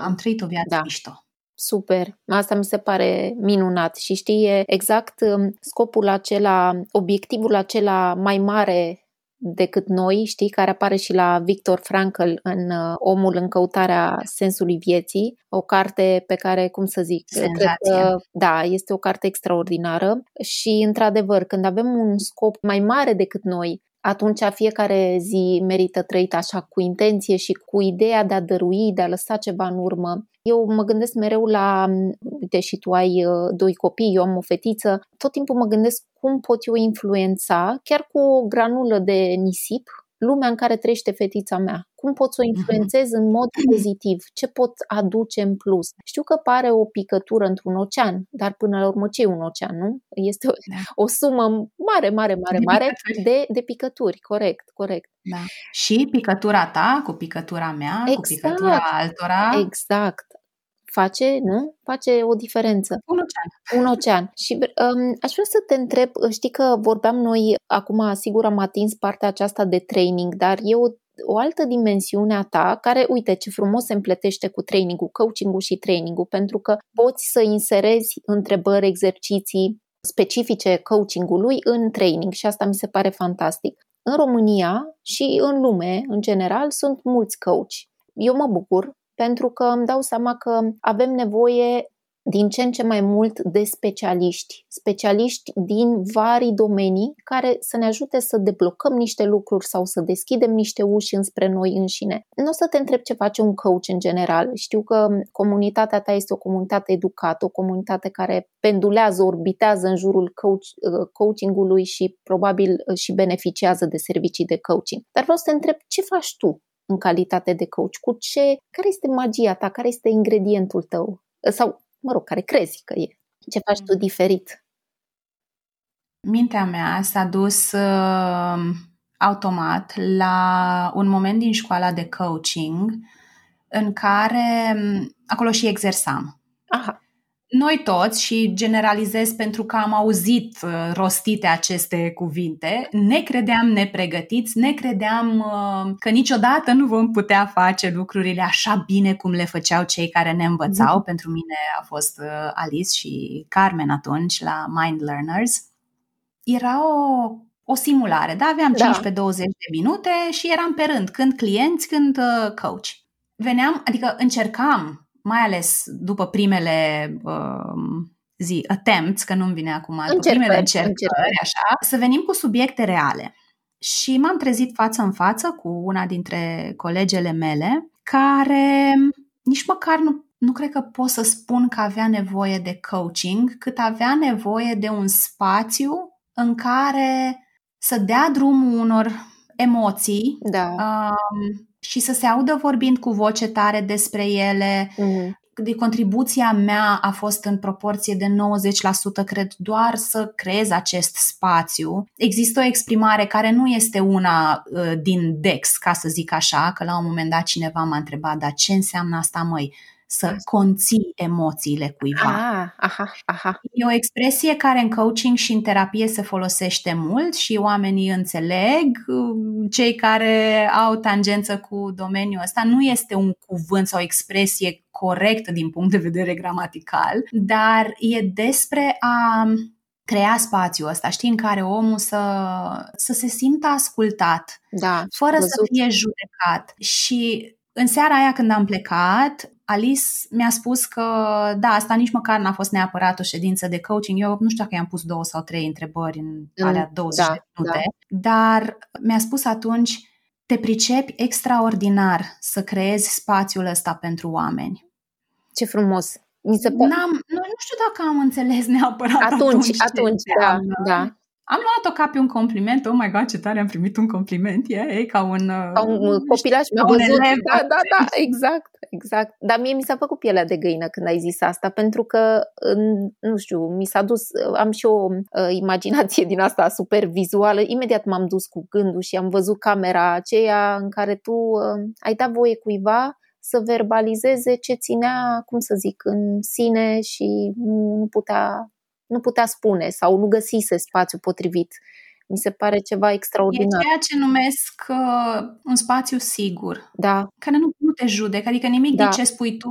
am trăit o viață da. mișto. Super, asta mi se pare minunat și știi exact um, scopul acela, obiectivul acela mai mare decât noi, știi, care apare și la Victor Frankl în uh, Omul în căutarea sensului vieții, o carte pe care, cum să zic, cred că, da, este o carte extraordinară și, într-adevăr, când avem un scop mai mare decât noi, atunci fiecare zi merită trăită așa cu intenție și cu ideea de a dărui, de a lăsa ceva în urmă. Eu mă gândesc mereu la, uite și tu ai uh, doi copii, eu am o fetiță, tot timpul mă gândesc cum pot eu influența, chiar cu o granulă de nisip, lumea în care trăiește fetița mea. Cum pot să o mhm. influențez în mod pozitiv? Ce pot aduce în plus? Știu că pare o picătură într-un ocean, dar până la urmă ce e un ocean, nu? Este o, da. o sumă mare, mare, mare, de mare picături. de, de picături. Corect, corect. Da. Și picătura ta cu picătura mea, exact. cu picătura altora. Exact face, nu? Face o diferență. Un ocean. Un ocean. Și um, aș vrea să te întreb, știi că vorbeam noi, acum sigur am atins partea aceasta de training, dar e o, o altă dimensiune a ta care, uite ce frumos se împletește cu trainingul, coaching-ul și trainingul, pentru că poți să inserezi întrebări, exerciții specifice coachingului în training și asta mi se pare fantastic. În România și în lume, în general, sunt mulți coach. Eu mă bucur pentru că îmi dau seama că avem nevoie din ce în ce mai mult de specialiști, specialiști din vari domenii care să ne ajute să deblocăm niște lucruri sau să deschidem niște uși înspre noi înșine. Nu o să te întreb ce face un coach în general. Știu că comunitatea ta este o comunitate educată, o comunitate care pendulează, orbitează în jurul coach, uh, coachingului și probabil uh, și beneficiază de servicii de coaching. Dar vreau să te întreb ce faci tu în calitate de coach? Cu ce, care este magia ta? Care este ingredientul tău? Sau, mă rog, care crezi că e? Ce faci tu diferit? Mintea mea s-a dus uh, automat la un moment din școala de coaching în care um, acolo și exersam. Aha noi toți, și generalizez pentru că am auzit uh, rostite aceste cuvinte, ne credeam nepregătiți, ne credeam uh, că niciodată nu vom putea face lucrurile așa bine cum le făceau cei care ne învățau. Mm. Pentru mine a fost uh, Alice și Carmen atunci la Mind Learners. Era o, o simulare, da? Aveam da. 15-20 de minute și eram pe rând, când clienți, când coach. Veneam, adică încercam mai ales după primele uh, zi, attempts, că nu-mi vine acum, după primele încercări, încercări, așa, să venim cu subiecte reale. Și m-am trezit față în față cu una dintre colegele mele, care nici măcar nu, nu cred că pot să spun că avea nevoie de coaching, cât avea nevoie de un spațiu în care să dea drumul unor emoții da. um, și să se audă vorbind cu voce tare despre ele. Mm-hmm. De contribuția mea a fost în proporție de 90%, cred, doar să creez acest spațiu. Există o exprimare care nu este una uh, din DEX, ca să zic așa, că la un moment dat cineva m-a întrebat, dar ce înseamnă asta, măi? Să conții emoțiile cuiva. Ah, aha, aha. E o expresie care în coaching și în terapie se folosește mult și oamenii înțeleg. Cei care au tangență cu domeniul ăsta nu este un cuvânt sau o expresie corectă din punct de vedere gramatical, dar e despre a crea spațiul ăsta, știi, în care omul să, să se simtă ascultat, da, fără văzut. să fie judecat. Și în seara aia când am plecat, Alice mi-a spus că, da, asta nici măcar n-a fost neapărat o ședință de coaching. Eu nu știu dacă i-am pus două sau trei întrebări în alea 20 da, de minute, da. dar mi-a spus atunci, te pricepi extraordinar să creezi spațiul ăsta pentru oameni. Ce frumos! Mi se N-am, nu, nu știu dacă am înțeles neapărat atunci. Atunci, atunci da, da. Am luat-o ca pe un compliment, oh my god, ce tare am primit un compliment, e, yeah, ca un... Ca un uh, copilaj mi-a văzut, elev, da, da, da, exact, exact. Dar mie mi s-a făcut pielea de găină când ai zis asta, pentru că, nu știu, mi s-a dus, am și o uh, imaginație din asta super vizuală, imediat m-am dus cu gândul și am văzut camera aceea în care tu uh, ai dat voie cuiva să verbalizeze ce ținea, cum să zic, în sine și nu, nu putea nu putea spune sau nu găsise spațiu potrivit. Mi se pare ceva extraordinar. E ceea ce numesc uh, un spațiu sigur. Da. Care nu, nu te judec. Adică nimic da. din ce spui tu,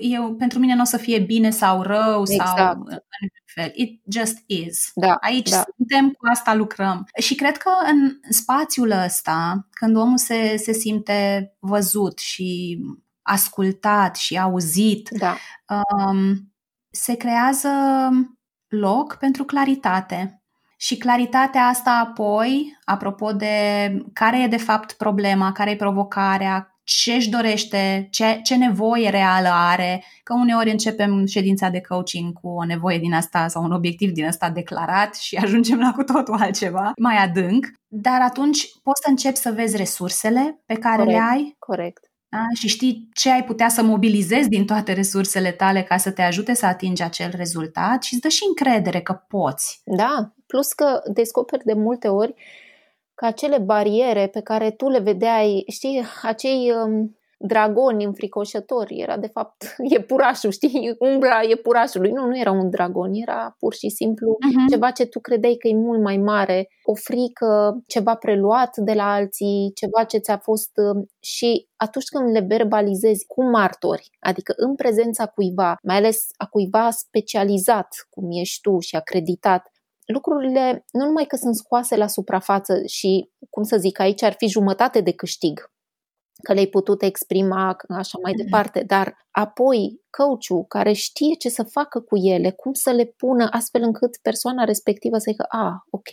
eu, pentru mine nu o să fie bine sau rău exact. sau în fel. It just is. Da. Aici da. suntem, cu asta lucrăm. Și cred că în spațiul ăsta, când omul se, se simte văzut și ascultat și auzit, da. um, se creează loc pentru claritate. Și claritatea asta apoi, apropo de care e de fapt problema, care e provocarea, ce își dorește, ce, ce nevoie reală are, că uneori începem ședința de coaching cu o nevoie din asta sau un obiectiv din asta declarat și ajungem la cu totul altceva, mai adânc, dar atunci poți să începi să vezi resursele pe care corect, le ai. Corect. Da? Și știi ce ai putea să mobilizezi din toate resursele tale ca să te ajute să atingi acel rezultat și îți dă și încredere că poți. Da, plus că descoperi de multe ori că acele bariere pe care tu le vedeai, știi, acei um, dragoni înfricoșători, era de fapt iepurașul, știi, umbra iepurașului. Nu, nu era un dragon, era pur și simplu uh-huh. ceva ce tu credeai că e mult mai mare, o frică, ceva preluat de la alții, ceva ce ți-a fost um, și atunci când le verbalizezi cu martori, adică în prezența cuiva, mai ales a cuiva specializat, cum ești tu și acreditat, lucrurile nu numai că sunt scoase la suprafață și, cum să zic, aici ar fi jumătate de câștig, că le-ai putut exprima așa mai mm-hmm. departe, dar apoi coachul care știe ce să facă cu ele, cum să le pună astfel încât persoana respectivă să zică, a, ah, ok,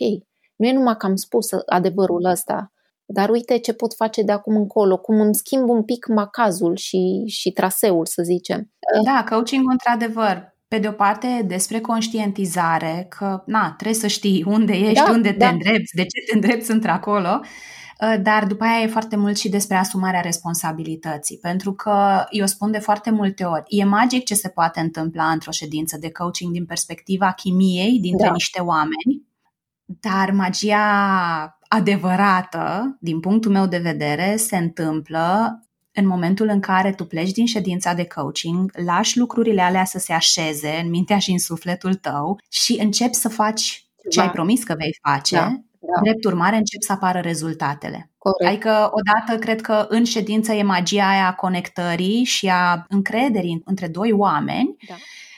nu e numai că am spus adevărul ăsta, dar uite ce pot face de acum încolo, cum îmi schimb un pic macazul și, și traseul, să zicem. Da, coaching într-adevăr, pe de o parte despre conștientizare, că na, trebuie să știi unde ești, da, unde te da. îndrepți, de ce te îndrepți într-acolo, Uh, dar după aia e foarte mult și despre asumarea responsabilității, pentru că eu spun de foarte multe ori, e magic ce se poate întâmpla într-o ședință de coaching din perspectiva chimiei dintre da. niște oameni, dar magia adevărată, din punctul meu de vedere, se întâmplă în momentul în care tu pleci din ședința de coaching, lași lucrurile alea să se așeze în mintea și în sufletul tău și începi să faci ce ai promis că vei face da. Da. Drept urmare, încep să apară rezultatele. Corect. Adică, odată, cred că în ședință e magia aia a conectării și a încrederii între doi oameni da.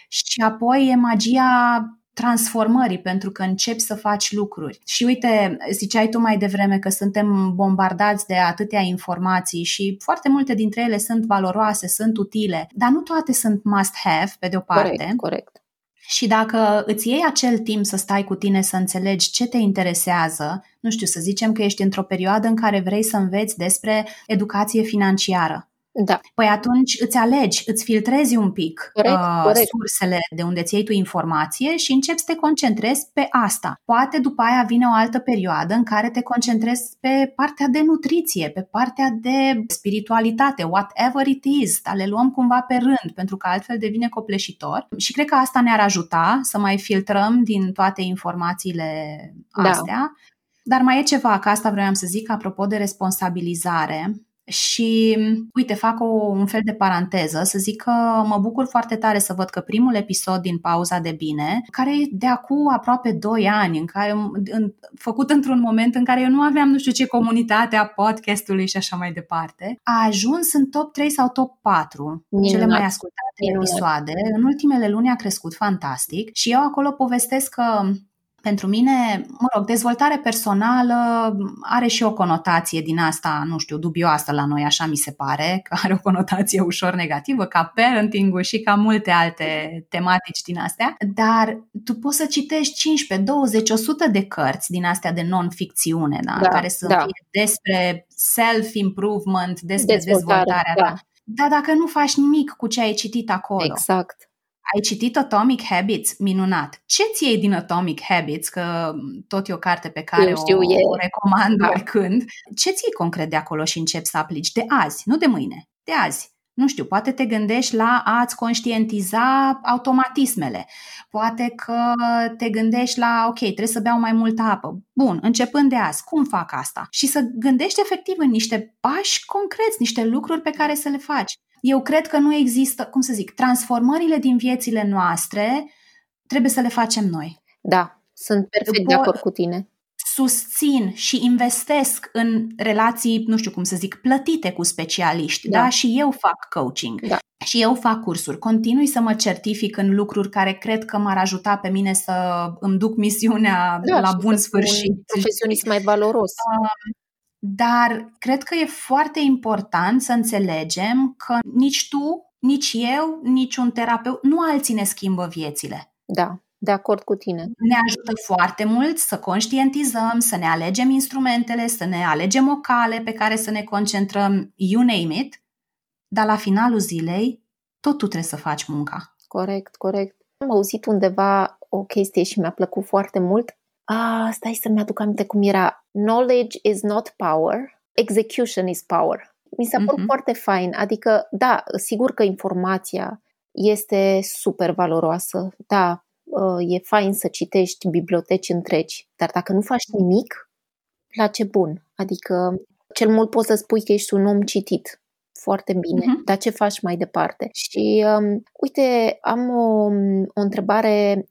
și apoi e magia transformării, pentru că începi să faci lucruri. Și uite, ziceai tu mai devreme că suntem bombardați de atâtea informații și foarte multe dintre ele sunt valoroase, sunt utile, dar nu toate sunt must-have, pe de o parte. Corect, corect. Și dacă îți iei acel timp să stai cu tine să înțelegi ce te interesează, nu știu, să zicem că ești într-o perioadă în care vrei să înveți despre educație financiară da. Păi atunci îți alegi, îți filtrezi un pic corect, uh, corect. sursele de unde ți iei tu informație și începi să te concentrezi pe asta. Poate după aia vine o altă perioadă în care te concentrezi pe partea de nutriție, pe partea de spiritualitate, whatever it is, dar le luăm cumva pe rând, pentru că altfel devine copleșitor. Și cred că asta ne-ar ajuta să mai filtrăm din toate informațiile da. astea. Da. Dar mai e ceva, că asta vreau să zic, apropo de responsabilizare Și, uite, fac o, un fel de paranteză să zic că mă bucur foarte tare să văd că primul episod din Pauza de Bine, care e de acum aproape 2 ani, în care, în, făcut într-un moment în care eu nu aveam nu știu ce comunitate a podcastului și așa mai departe, a ajuns în top 3 sau top 4 Minunat. cele mai ascultate Minunat. episoade. În ultimele luni a crescut fantastic și eu acolo povestesc că pentru mine, mă rog, dezvoltare personală are și o conotație din asta, nu știu, dubioasă la noi, așa mi se pare, că are o conotație ușor negativă, ca parenting și ca multe alte tematici din astea, dar tu poți să citești 15, 20, 100 de cărți din astea de non-ficțiune, da? da care să da. fie despre self-improvement, despre dezvoltarea da. ta. Dar dacă nu faci nimic cu ce ai citit acolo, exact ai citit Atomic Habits? Minunat. Ce ți iei din Atomic Habits? Că tot e o carte pe care știu, o, e. o recomand da. oricând. Ce ți concret de acolo și începi să aplici? De azi, nu de mâine. De azi. Nu știu, poate te gândești la a-ți conștientiza automatismele. Poate că te gândești la, ok, trebuie să beau mai multă apă. Bun, începând de azi, cum fac asta? Și să gândești efectiv în niște pași concreți, niște lucruri pe care să le faci. Eu cred că nu există, cum să zic, transformările din viețile noastre trebuie să le facem noi. Da, sunt perfect de acord cu tine. Susțin și investesc în relații, nu știu cum să zic, plătite cu specialiști, da, da? și eu fac coaching. Da. Și eu fac cursuri, continui să mă certific în lucruri care cred că m-ar ajuta pe mine să îmi duc misiunea da, la bun sfârșit. Un profesionist mai valoros. Um, dar cred că e foarte important să înțelegem că nici tu, nici eu, nici un terapeut, nu alții ne schimbă viețile. Da, de acord cu tine. Ne ajută foarte mult să conștientizăm, să ne alegem instrumentele, să ne alegem o cale pe care să ne concentrăm, you name it, dar la finalul zilei tot tu trebuie să faci munca. Corect, corect. Am auzit undeva o chestie și mi-a plăcut foarte mult. Ah, stai să-mi aduc aminte cum era. Knowledge is not power, execution is power. Mi s-a părut uh-huh. foarte fain. Adică, da, sigur că informația este super valoroasă. Da, uh, e fain să citești biblioteci întregi, dar dacă nu faci nimic, la ce bun. Adică, cel mult poți să spui că ești un om citit. Foarte bine, uh-huh. dar ce faci mai departe? Și, um, uite, am o, o întrebare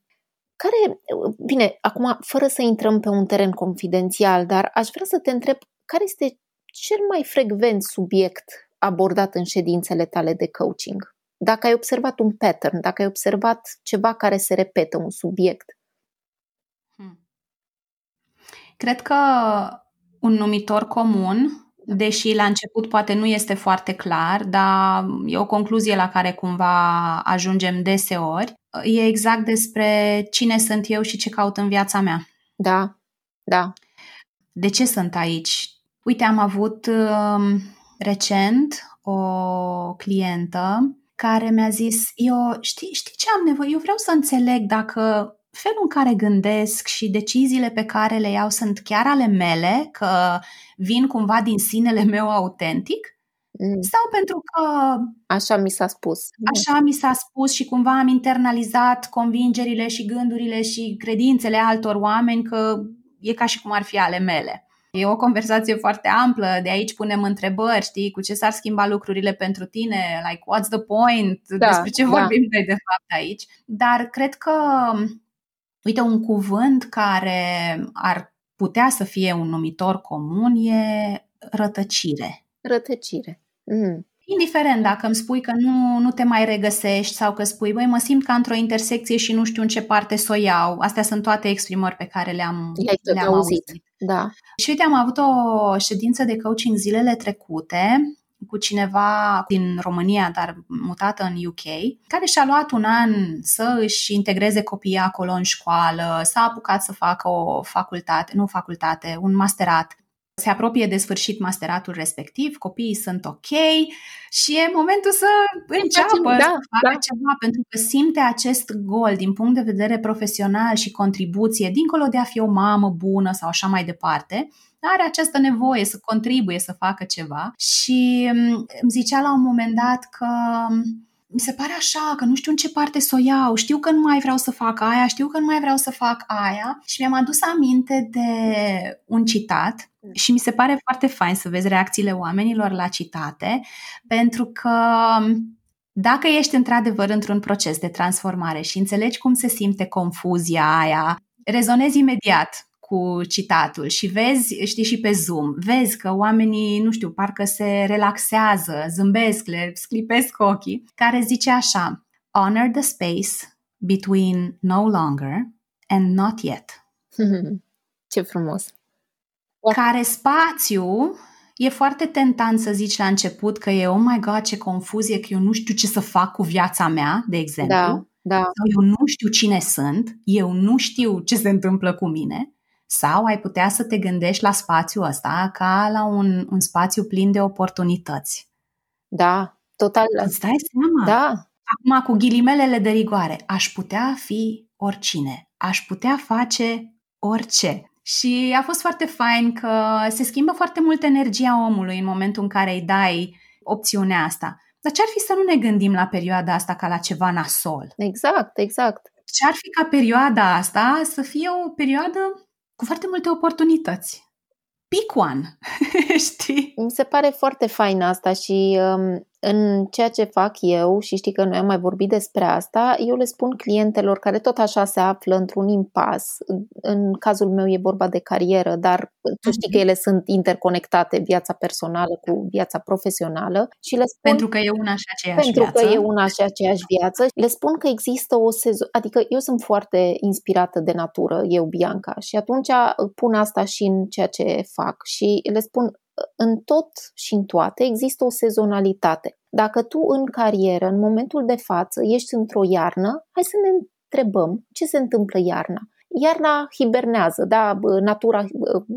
care, bine, acum, fără să intrăm pe un teren confidențial, dar aș vrea să te întreb care este cel mai frecvent subiect abordat în ședințele tale de coaching? Dacă ai observat un pattern, dacă ai observat ceva care se repetă, un subiect. Hmm. Cred că un numitor comun, deși la început poate nu este foarte clar, dar e o concluzie la care cumva ajungem deseori, e exact despre cine sunt eu și ce caut în viața mea. Da, da. De ce sunt aici? Uite, am avut uh, recent o clientă care mi-a zis, eu știi, știi ce am nevoie? Eu vreau să înțeleg dacă felul în care gândesc și deciziile pe care le iau sunt chiar ale mele, că vin cumva din sinele meu autentic, Mm. Sau pentru că... Așa mi s-a spus. Așa mi s-a spus și cumva am internalizat convingerile și gândurile și credințele altor oameni că e ca și cum ar fi ale mele. E o conversație foarte amplă, de aici punem întrebări, știi, cu ce s-ar schimba lucrurile pentru tine, like what's the point, da, despre ce da. vorbim noi de fapt aici. Dar cred că, uite, un cuvânt care ar putea să fie un numitor comun e rătăcire. Rătăcire. Mm. Indiferent dacă îmi spui că nu, nu te mai regăsești sau că spui, băi, mă simt ca într-o intersecție și nu știu în ce parte să o iau. Astea sunt toate exprimări pe care le-am, le-am auzit. auzit. Da. Și uite, am avut o ședință de coaching zilele trecute cu cineva din România, dar mutată în UK, care și-a luat un an să își integreze copiii acolo în școală, s-a apucat să facă o facultate, nu facultate, un masterat se apropie de sfârșit masteratul respectiv, copiii sunt ok și e momentul să înceapă da, să facă da. ceva, pentru că simte acest gol din punct de vedere profesional și contribuție, dincolo de a fi o mamă bună sau așa mai departe, are această nevoie să contribuie să facă ceva și mm, îmi zicea la un moment dat că mm, mi se pare așa că nu știu în ce parte să o iau, știu că nu mai vreau să fac aia, știu că nu mai vreau să fac aia și mi-am adus aminte de un citat și mi se pare foarte fain să vezi reacțiile oamenilor la citate, pentru că dacă ești într-adevăr într-un proces de transformare și înțelegi cum se simte confuzia aia, rezonezi imediat cu citatul și vezi, știi, și pe Zoom, vezi că oamenii, nu știu, parcă se relaxează, zâmbesc, le sclipesc ochii, care zice așa, honor the space between no longer and not yet. Ce frumos! Care spațiu e foarte tentant să zici la început că e, oh my god, ce confuzie, că eu nu știu ce să fac cu viața mea, de exemplu. Da, da. Sau eu nu știu cine sunt, eu nu știu ce se întâmplă cu mine. Sau ai putea să te gândești la spațiul ăsta ca la un, un spațiu plin de oportunități. Da, total. Îți dai seama? Da. Acum, cu ghilimelele de rigoare, aș putea fi oricine, aș putea face orice. Și a fost foarte fain că se schimbă foarte mult energia omului în momentul în care îi dai opțiunea asta. Dar ce ar fi să nu ne gândim la perioada asta ca la ceva nasol? Exact, exact. Ce ar fi ca perioada asta să fie o perioadă cu foarte multe oportunități. Pick one, știi? Mi se pare foarte fain asta și um, în ceea ce fac eu, și știi că noi am mai vorbit despre asta, eu le spun clientelor care tot așa se află într-un impas, în cazul meu e vorba de carieră, dar tu știi că mhm. ele sunt interconectate, viața personală cu viața profesională și le spun... Pentru că e una și aceeași pentru viață. că e una și aceeași viață. Le spun că există o sezon... Adică eu sunt foarte inspirată de natură, eu, Bianca, și atunci pun asta și în ceea ce fac și le spun în tot și în toate există o sezonalitate. Dacă tu în carieră, în momentul de față, ești într-o iarnă, hai să ne întrebăm ce se întâmplă iarna. Iarna hibernează, da, natura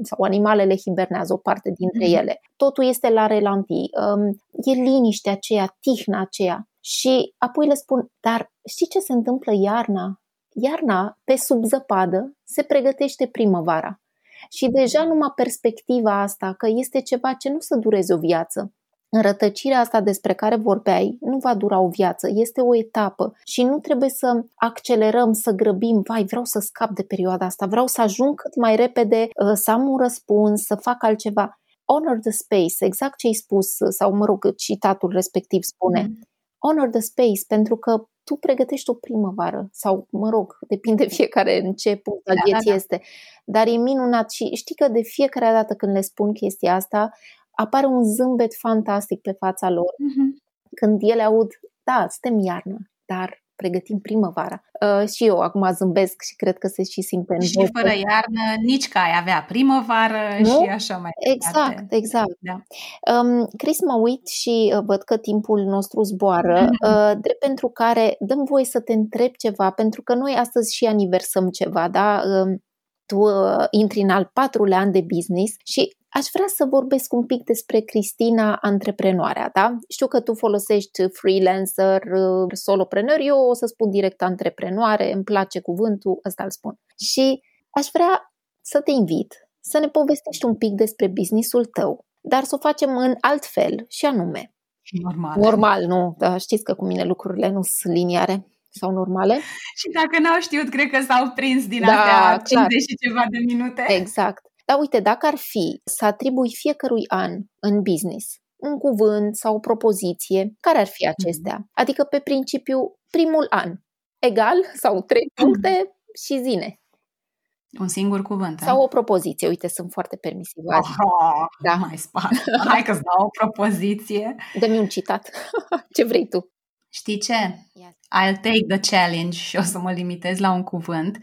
sau animalele hibernează o parte dintre mm-hmm. ele. Totul este la relanti, um, e liniște aceea, tihna aceea. Și apoi le spun, dar știi ce se întâmplă iarna? Iarna, pe sub zăpadă, se pregătește primăvara. Și deja numai perspectiva asta că este ceva ce nu să dureze o viață, Înrătăcirea asta despre care vorbeai nu va dura o viață, este o etapă și nu trebuie să accelerăm, să grăbim, vai, vreau să scap de perioada asta, vreau să ajung cât mai repede, uh, să am un răspuns, să fac altceva. Honor the space, exact ce ai spus, sau mă rog, citatul respectiv spune. Mm. Honor the space, pentru că tu pregătești o primăvară sau, mă rog, depinde fiecare în ce punct al da, vieții da, da. este. Dar e minunat și știi că de fiecare dată când le spun chestia asta, apare un zâmbet fantastic pe fața lor mm-hmm. când ele aud, da, suntem iarnă, dar pregătim primăvara. Uh, și eu acum zâmbesc și cred că se și simte în Și voce. fără iarnă, nici ca ai avea primăvară nu? și așa mai Exact, departe. exact. Da. Um, Chris, mă uit și uh, văd că timpul nostru zboară, mm-hmm. uh, drept pentru care dăm voie să te întreb ceva, pentru că noi astăzi și aniversăm ceva, da? Uh, tu uh, intri în al patrulea an de business și Aș vrea să vorbesc un pic despre Cristina antreprenoarea, da? Știu că tu folosești freelancer, solopreneur, eu o să spun direct antreprenoare, îmi place cuvântul, ăsta îl spun. Și aș vrea să te invit să ne povestești un pic despre businessul tău, dar să o facem în alt fel și anume. Normal. Normal, nu, dar știți că cu mine lucrurile nu sunt liniare sau normale. Și dacă n-au știut, cred că s-au prins din da, astea 50 și ceva de minute. Exact. Dar uite, dacă ar fi să atribui fiecărui an în business un cuvânt sau o propoziție, care ar fi acestea? Mm. Adică pe principiu primul an, egal sau trei mm. puncte și zine. Un singur cuvânt. Sau o propoziție. Uite, sunt foarte permisivă. Oh, da. Mai spart. Hai că-ți dau o propoziție. Dă-mi un citat. Ce vrei tu? Știi ce? Yes. I'll take the challenge și o să mă limitez la un cuvânt.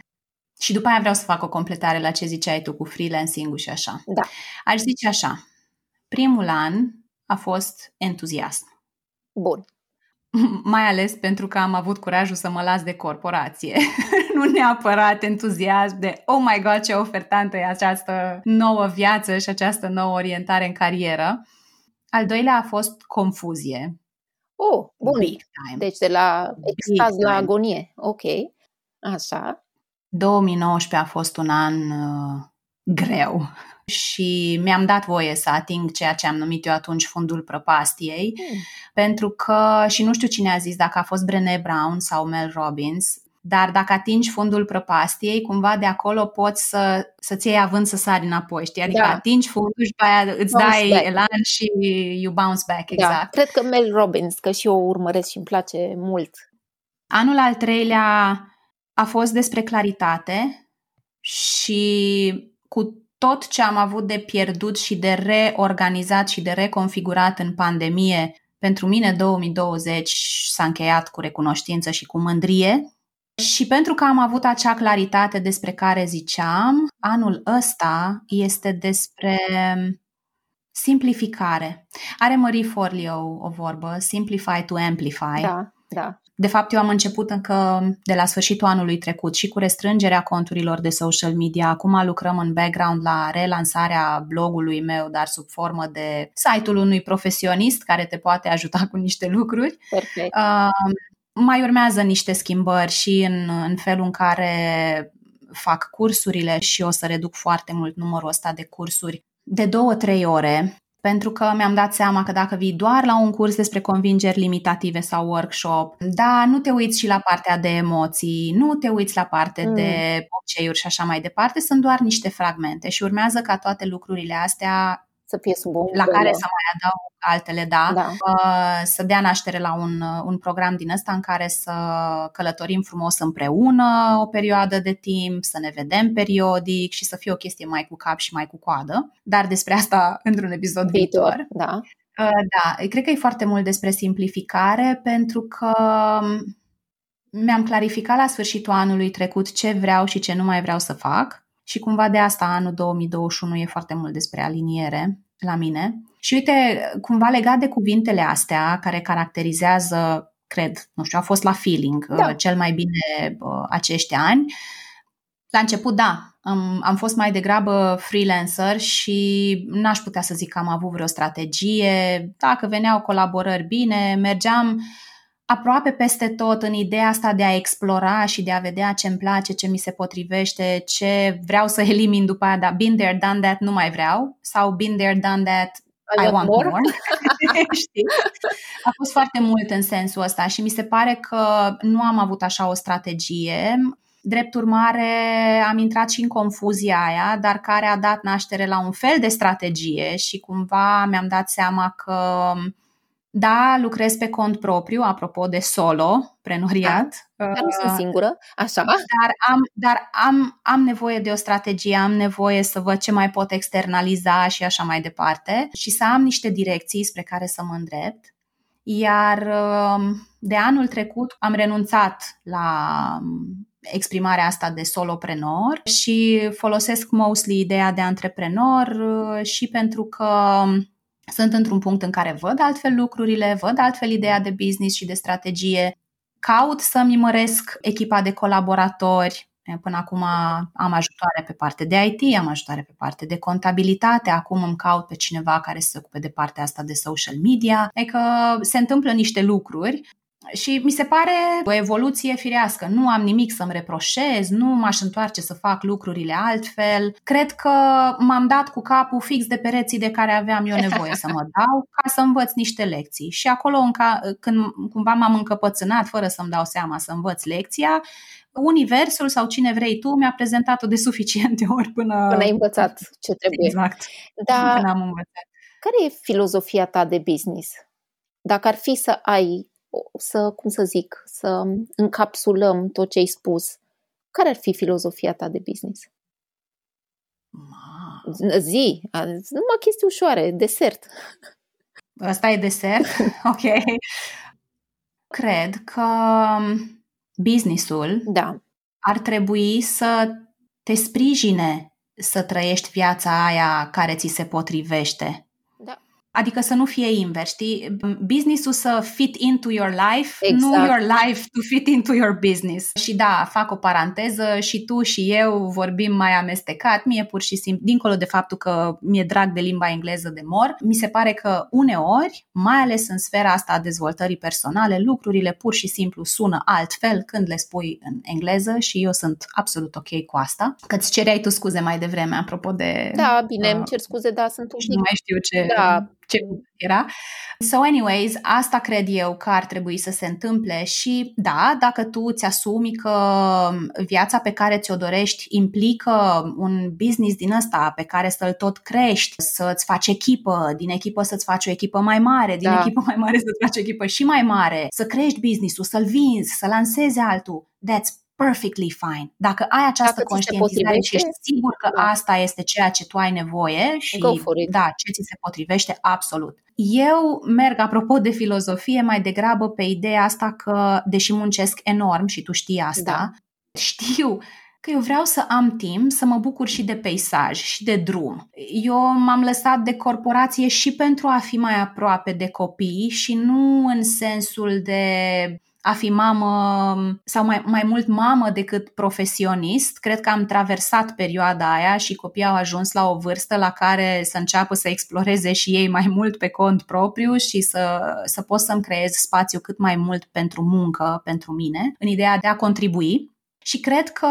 Și după aia vreau să fac o completare la ce ziceai tu cu freelancing-ul și așa. Da. Aș zice așa. Primul an a fost entuziasm. Bun. Mai ales pentru că am avut curajul să mă las de corporație. nu neapărat entuziasm de oh my god ce ofertantă e această nouă viață și această nouă orientare în carieră. Al doilea a fost confuzie. Oh, bun. Big time. Deci de la extaz la agonie. Ok. Așa. 2019 a fost un an uh, greu și mi-am dat voie să ating ceea ce am numit eu atunci fundul prăpastiei, mm. pentru că, și nu știu cine a zis, dacă a fost Brené Brown sau Mel Robbins, dar dacă atingi fundul prăpastiei, cumva de acolo poți să, să-ți iei având să sari înapoi, știi? Adică da. atingi fundul și pe aia îți bounce dai back. elan și you bounce back, da. exact. Da. Cred că Mel Robbins, că și eu o urmăresc și îmi place mult. Anul al treilea a fost despre claritate și cu tot ce am avut de pierdut și de reorganizat și de reconfigurat în pandemie, pentru mine 2020 s-a încheiat cu recunoștință și cu mândrie. Și pentru că am avut acea claritate despre care ziceam, anul ăsta este despre simplificare. Are Marie Forleo o vorbă, simplify to amplify. Da, da. De fapt, eu am început încă de la sfârșitul anului trecut și cu restrângerea conturilor de social media. Acum lucrăm în background la relansarea blogului meu, dar sub formă de site-ul unui profesionist care te poate ajuta cu niște lucruri. Perfect. Uh, mai urmează niște schimbări și în, în felul în care fac cursurile și o să reduc foarte mult numărul ăsta de cursuri de două-trei ore pentru că mi-am dat seama că dacă vii doar la un curs despre convingeri limitative sau workshop, da, nu te uiți și la partea de emoții, nu te uiți la partea mm. de obiceiuri și așa mai departe, sunt doar niște fragmente și urmează ca toate lucrurile astea să fie sub o La care să mai adaug altele, da, da. Uh, să dea naștere la un, uh, un program din ăsta în care să călătorim frumos împreună o perioadă de timp, să ne vedem periodic și să fie o chestie mai cu cap și mai cu coadă, dar despre asta într-un episod viitor. viitor. Da. Uh, da, cred că e foarte mult despre simplificare pentru că um, mi-am clarificat la sfârșitul anului trecut ce vreau și ce nu mai vreau să fac și cumva de asta anul 2021 e foarte mult despre aliniere la mine. Și uite, cumva legat de cuvintele astea care caracterizează, cred, nu știu, a fost la feeling da. Uh, cel mai bine uh, acești ani. La început, da, am, am fost mai degrabă freelancer și n-aș putea să zic că am avut vreo strategie. Dacă veneau colaborări bine, mergeam uh, aproape peste tot în ideea asta de a explora și de a vedea ce îmi place, ce mi se potrivește, ce vreau să elimin după aia, dar been there, done that, nu mai vreau, sau been there, done that, I, I want more. more. Știi? A fost foarte mult în sensul ăsta și mi se pare că nu am avut așa o strategie. Drept urmare, am intrat și în confuzia aia, dar care a dat naștere la un fel de strategie și cumva mi-am dat seama că da, lucrez pe cont propriu, apropo de solo, prenoriat. Da, dar nu sunt uh, singură, așa. Dar, am, dar am, am nevoie de o strategie, am nevoie să văd ce mai pot externaliza și așa mai departe și să am niște direcții spre care să mă îndrept. Iar um, de anul trecut am renunțat la um, exprimarea asta de soloprenor și folosesc mostly ideea de antreprenor uh, și pentru că um, sunt într-un punct în care văd altfel lucrurile, văd altfel ideea de business și de strategie, caut să-mi măresc echipa de colaboratori, Până acum am ajutoare pe parte de IT, am ajutoare pe parte de contabilitate, acum îmi caut pe cineva care să se ocupe de partea asta de social media. Adică se întâmplă niște lucruri și mi se pare o evoluție firească. Nu am nimic să-mi reproșez, nu m-aș întoarce să fac lucrurile altfel. Cred că m-am dat cu capul fix de pereții de care aveam eu nevoie să mă dau ca să învăț niște lecții. Și acolo înca, când cumva m-am încăpățânat fără să-mi dau seama să învăț lecția, Universul sau cine vrei tu mi-a prezentat-o de suficiente ori până... Până ai învățat ce trebuie. Exact. Da. Până am învățat. Care e filozofia ta de business? Dacă ar fi să ai să, cum să zic, să încapsulăm tot ce ai spus, care ar fi filozofia ta de business? Ma. Zi, numai chestii ușoare, desert. Asta e desert? ok. Cred că businessul da. ar trebui să te sprijine să trăiești viața aia care ți se potrivește. Da. Adică să nu fie invers, știi? Businessul să fit into your life, exact. nu your life to fit into your business. Și da, fac o paranteză și tu și eu vorbim mai amestecat, mie pur și simplu, dincolo de faptul că mi-e drag de limba engleză de mor, mi se pare că uneori, mai ales în sfera asta a dezvoltării personale, lucrurile pur și simplu sună altfel când le spui în engleză și eu sunt absolut ok cu asta. Că îți cereai tu scuze mai devreme, apropo de... Da, bine, uh, îmi cer scuze, da, sunt un pic... Nu mai știu ce... Da, ce era. So anyways, asta cred eu că ar trebui să se întâmple și da, dacă tu îți asumi că viața pe care ți-o dorești implică un business din ăsta pe care să-l tot crești, să-ți faci echipă, din echipă să-ți faci o echipă mai mare, din da. echipă mai mare să-ți faci o echipă și mai mare, să crești business-ul, să-l vinzi, să lansezi altul, that's perfectly fine. Dacă ai această Dacă conștientizare și ești sigur că da. asta este ceea ce tu ai nevoie și da, ce ți se potrivește, absolut. Eu merg, apropo de filozofie, mai degrabă pe ideea asta că, deși muncesc enorm și tu știi asta, da. știu că eu vreau să am timp să mă bucur și de peisaj și de drum. Eu m-am lăsat de corporație și pentru a fi mai aproape de copii și nu în sensul de a fi mamă sau mai, mai mult mamă decât profesionist. Cred că am traversat perioada aia și copiii au ajuns la o vârstă la care să înceapă să exploreze și ei mai mult pe cont propriu și să, să pot să-mi creez spațiu cât mai mult pentru muncă, pentru mine, în ideea de a contribui. Și cred că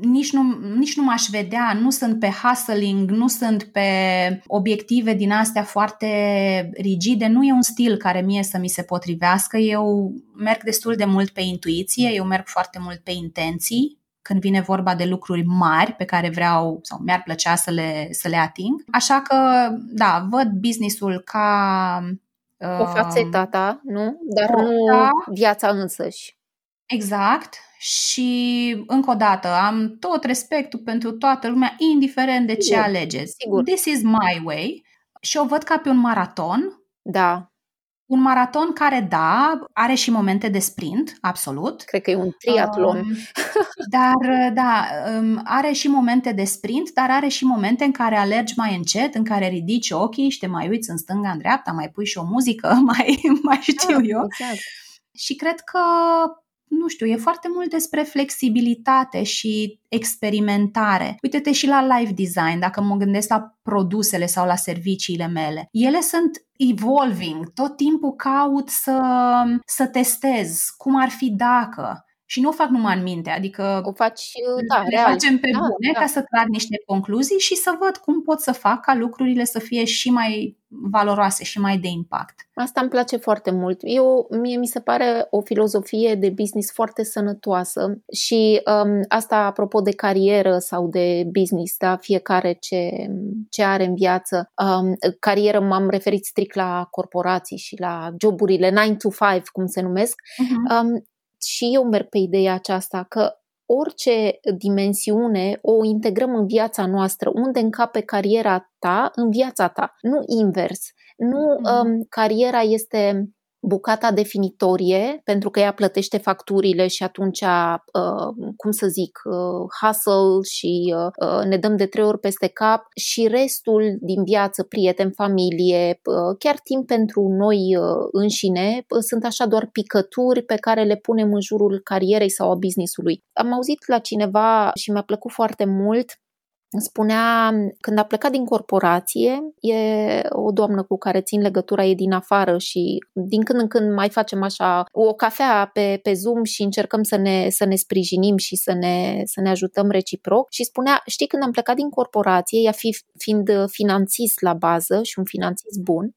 nici nu, nici nu m-aș vedea, nu sunt pe hustling, nu sunt pe obiective din astea foarte rigide, nu e un stil care mie să mi se potrivească, eu merg destul de mult pe intuiție, eu merg foarte mult pe intenții, când vine vorba de lucruri mari pe care vreau sau mi-ar plăcea să le, să le ating. Așa că, da, văd businessul ca... O fațetă ta, nu? Dar nu da. viața însăși. Exact și încă o dată am tot respectul pentru toată lumea, indiferent de ce Sigur. alegeți. Sigur. This is my way și o văd ca pe un maraton. Da. Un maraton care, da, are și momente de sprint, absolut. Cred că e un triatlon. Um, dar, da, um, are și momente de sprint, dar are și momente în care alergi mai încet, în care ridici ochii și te mai uiți în stânga, în dreapta, mai pui și o muzică, mai, mai știu da, eu. Exact. Și cred că nu știu, e foarte mult despre flexibilitate și experimentare. Uite-te și la live design, dacă mă gândesc la produsele sau la serviciile mele. Ele sunt evolving, tot timpul caut să, să testez cum ar fi dacă și nu o fac numai în minte, adică o faci, da, le real. facem pe da, bune da. ca să trag niște concluzii și să văd cum pot să fac ca lucrurile să fie și mai valoroase și mai de impact. Asta îmi place foarte mult. Eu, mie mi se pare o filozofie de business foarte sănătoasă și um, asta apropo de carieră sau de business, da, fiecare ce, ce are în viață. Um, carieră m-am referit strict la corporații și la joburile 9 to 5, cum se numesc. Uh-huh. Um, și eu merg pe ideea aceasta că orice dimensiune o integrăm în viața noastră, unde încape cariera ta, în viața ta, nu invers. Nu mm-hmm. um, cariera este bucata definitorie, pentru că ea plătește facturile și atunci, uh, cum să zic, uh, hustle și uh, uh, ne dăm de trei ori peste cap și restul din viață, prieteni, familie, uh, chiar timp pentru noi uh, înșine, uh, sunt așa doar picături pe care le punem în jurul carierei sau a businessului. Am auzit la cineva și mi-a plăcut foarte mult spunea, când a plecat din corporație, e o doamnă cu care țin legătura, e din afară și din când în când mai facem așa o cafea pe, pe Zoom și încercăm să ne, să ne sprijinim și să ne, să ne ajutăm reciproc și spunea, știi, când am plecat din corporație, ea fi, fiind finanțist la bază și un finanțist bun,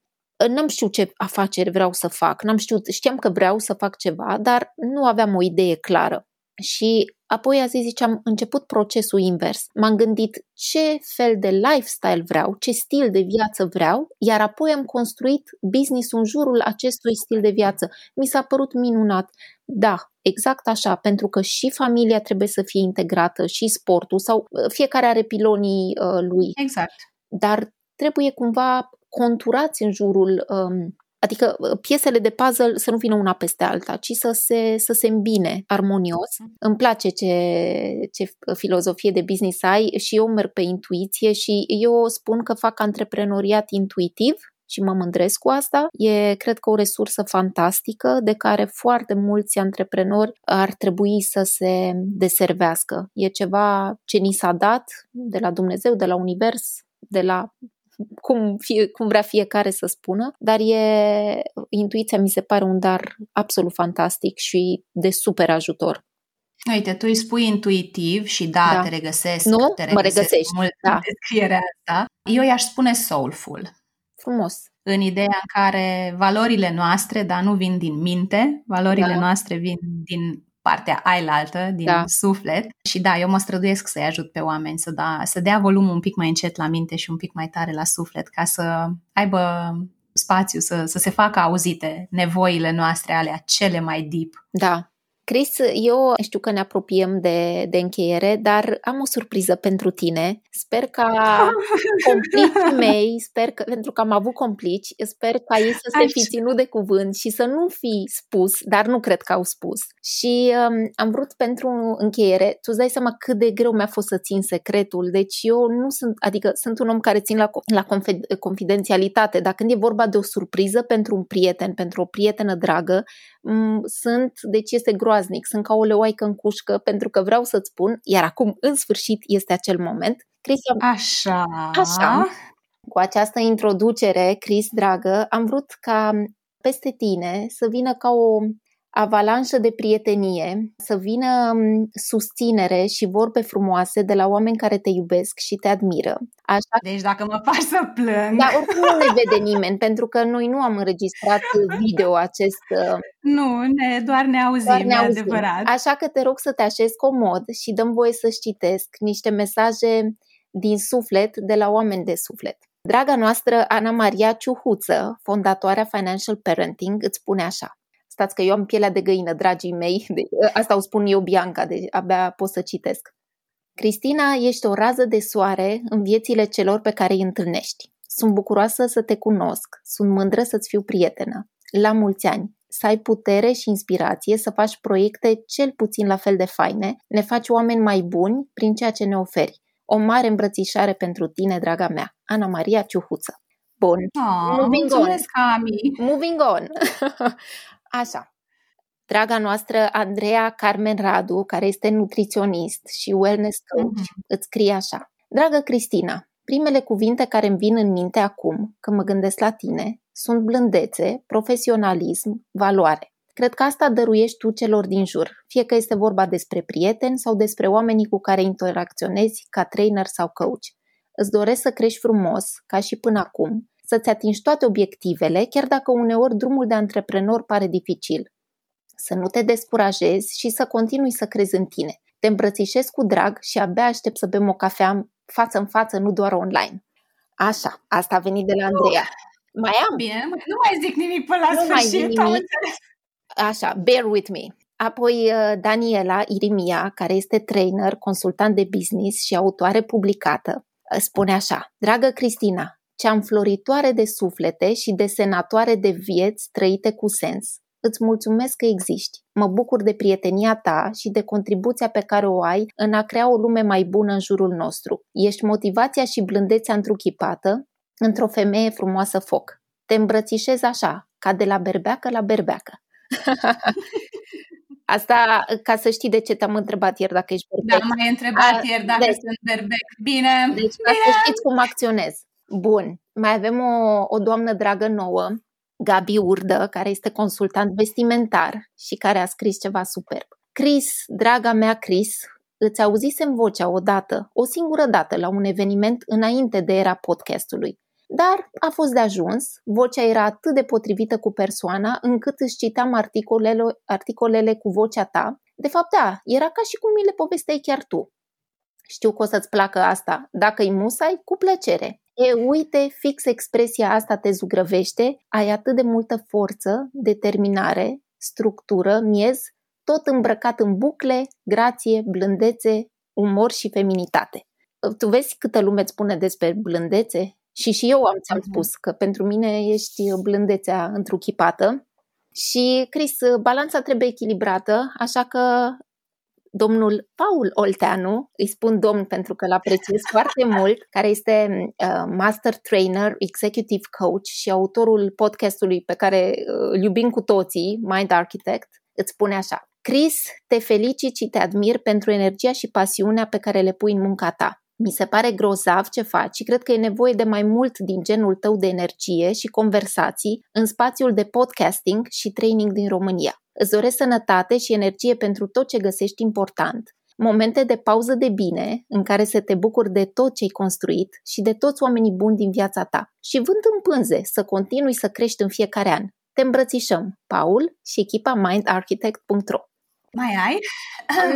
N-am știut ce afaceri vreau să fac, n-am știut, știam că vreau să fac ceva, dar nu aveam o idee clară. Și apoi a zis, zice, am început procesul invers. M-am gândit ce fel de lifestyle vreau, ce stil de viață vreau, iar apoi am construit business în jurul acestui stil de viață. Mi s-a părut minunat. Da, exact așa, pentru că și familia trebuie să fie integrată, și sportul, sau uh, fiecare are pilonii uh, lui. Exact. Dar trebuie cumva conturați în jurul um, Adică uh, piesele de puzzle să nu vină una peste alta, ci să se, să se îmbine armonios. Mm. Îmi place ce, ce filozofie de business ai și eu merg pe intuiție și eu spun că fac antreprenoriat intuitiv și mă mândresc cu asta. E, cred că, o resursă fantastică de care foarte mulți antreprenori ar trebui să se deservească. E ceva ce ni s-a dat de la Dumnezeu, de la Univers, de la cum, fie, cum vrea fiecare să spună, dar e, intuiția mi se pare un dar absolut fantastic și de super ajutor. Uite, tu îi spui intuitiv și da, da. te regăsesc. Nu? Te regăsesc mă regăsești. Mult da. în descrierea asta. Eu i-aș spune soulful. Frumos. În ideea în care valorile noastre, dar nu vin din minte, valorile da. noastre vin din partea ailaltă, din da. suflet. Și da, eu mă străduiesc să-i ajut pe oameni să, da, să dea volumul un pic mai încet la minte și un pic mai tare la suflet, ca să aibă spațiu, să, să se facă auzite nevoile noastre, alea cele mai deep. Da, Chris, eu știu că ne apropiem de, de încheiere, dar am o surpriză pentru tine. Sper ca complicii mei, sper că, pentru că am avut complici, sper ca ei să se fi ținut de cuvânt și să nu fi spus, dar nu cred că au spus. Și um, am vrut pentru încheiere, tu îți dai seama cât de greu mi-a fost să țin secretul, deci eu nu sunt, adică sunt un om care țin la, la confidențialitate, dar când e vorba de o surpriză pentru un prieten, pentru o prietenă dragă, m- sunt, deci este groaznic groaznic, sunt ca o leoaică în cușcă pentru că vreau să-ți spun, iar acum în sfârșit este acel moment. Cristian, Așa. Așa. Cu această introducere, Cris, dragă, am vrut ca peste tine să vină ca o avalanșă de prietenie, să vină mm, susținere și vorbe frumoase de la oameni care te iubesc și te admiră. Așa... Deci dacă mă faci să plâng... Dar oricum nu ne vede nimeni, pentru că noi nu am înregistrat video acest... Uh, nu, ne, doar ne auzim, doar ne auzim. adevărat. Așa că te rog să te așezi comod și dăm voie să-ți citesc niște mesaje din suflet de la oameni de suflet. Draga noastră Ana Maria Ciuhuță, fondatoarea Financial Parenting, îți spune așa. Stați că eu am pielea de găină, dragii mei. De, asta o spun eu, Bianca, de abia pot să citesc. Cristina, ești o rază de soare în viețile celor pe care îi întâlnești. Sunt bucuroasă să te cunosc, sunt mândră să-ți fiu prietenă. La mulți ani, să ai putere și inspirație să faci proiecte cel puțin la fel de faine, ne faci oameni mai buni prin ceea ce ne oferi. O mare îmbrățișare pentru tine, draga mea, Ana Maria Ciuhuță. Bun. Oh, Moving mulțumesc, on. Ami. Moving on. Așa. Draga noastră Andreea Carmen Radu, care este nutriționist și wellness coach, mm-hmm. îți scrie așa. Dragă Cristina, primele cuvinte care îmi vin în minte acum, când mă gândesc la tine, sunt blândețe, profesionalism, valoare. Cred că asta dăruiești tu celor din jur, fie că este vorba despre prieteni sau despre oamenii cu care interacționezi ca trainer sau coach. Îți doresc să crești frumos, ca și până acum, să-ți atingi toate obiectivele, chiar dacă uneori drumul de antreprenor pare dificil. Să nu te descurajezi și să continui să crezi în tine. Te îmbrățișez cu drag și abia aștept să bem o cafea față în față, nu doar online. Așa, asta a venit de la Andreea. Uh, mai am? Bine, nu mai zic nimic până la nu sfârșit. Mai nimic. Așa, bear with me. Apoi uh, Daniela Irimia, care este trainer, consultant de business și autoare publicată, uh, spune așa, Dragă Cristina, cea înfloritoare de suflete și desenatoare de vieți trăite cu sens. Îți mulțumesc că existi. Mă bucur de prietenia ta și de contribuția pe care o ai în a crea o lume mai bună în jurul nostru. Ești motivația și blândețea întruchipată într-o femeie frumoasă foc. Te îmbrățișez așa, ca de la berbeacă la berbeacă. Asta ca să știi de ce te-am întrebat ieri dacă ești berbec. Da, m-ai întrebat ieri dacă deci, sunt berbec. Bine. Deci ca bine. să știți cum acționez. Bun, mai avem o, o doamnă dragă nouă, Gabi Urdă, care este consultant vestimentar și care a scris ceva superb. Chris, draga mea Chris, îți auzisem vocea odată, o singură dată, la un eveniment înainte de era podcastului. Dar a fost de ajuns, vocea era atât de potrivită cu persoana încât își citeam articolele, articolele cu vocea ta. De fapt, da, era ca și cum mi le povesteai chiar tu. Știu că o să-ți placă asta. Dacă îi musai, cu plăcere. E, uite, fix expresia asta te zugrăvește, ai atât de multă forță, determinare, structură, miez, tot îmbrăcat în bucle, grație, blândețe, umor și feminitate. Tu vezi câtă lume îți spune despre blândețe? Și și eu am ți-am Mhm. spus că pentru mine ești blândețea întruchipată. Și, Cris, balanța trebuie echilibrată, așa că domnul Paul Olteanu, îi spun domn pentru că îl apreciez foarte mult, care este uh, master trainer, executive coach și autorul podcastului pe care uh, îl iubim cu toții, Mind Architect, îți spune așa. Chris, te felicit și te admir pentru energia și pasiunea pe care le pui în munca ta. Mi se pare grozav ce faci și cred că e nevoie de mai mult din genul tău de energie și conversații în spațiul de podcasting și training din România. Îți doresc sănătate și energie pentru tot ce găsești important, momente de pauză de bine în care să te bucuri de tot ce ai construit și de toți oamenii buni din viața ta și vânt în pânze să continui să crești în fiecare an. Te îmbrățișăm, Paul și echipa mindarchitect.ro Mai ai?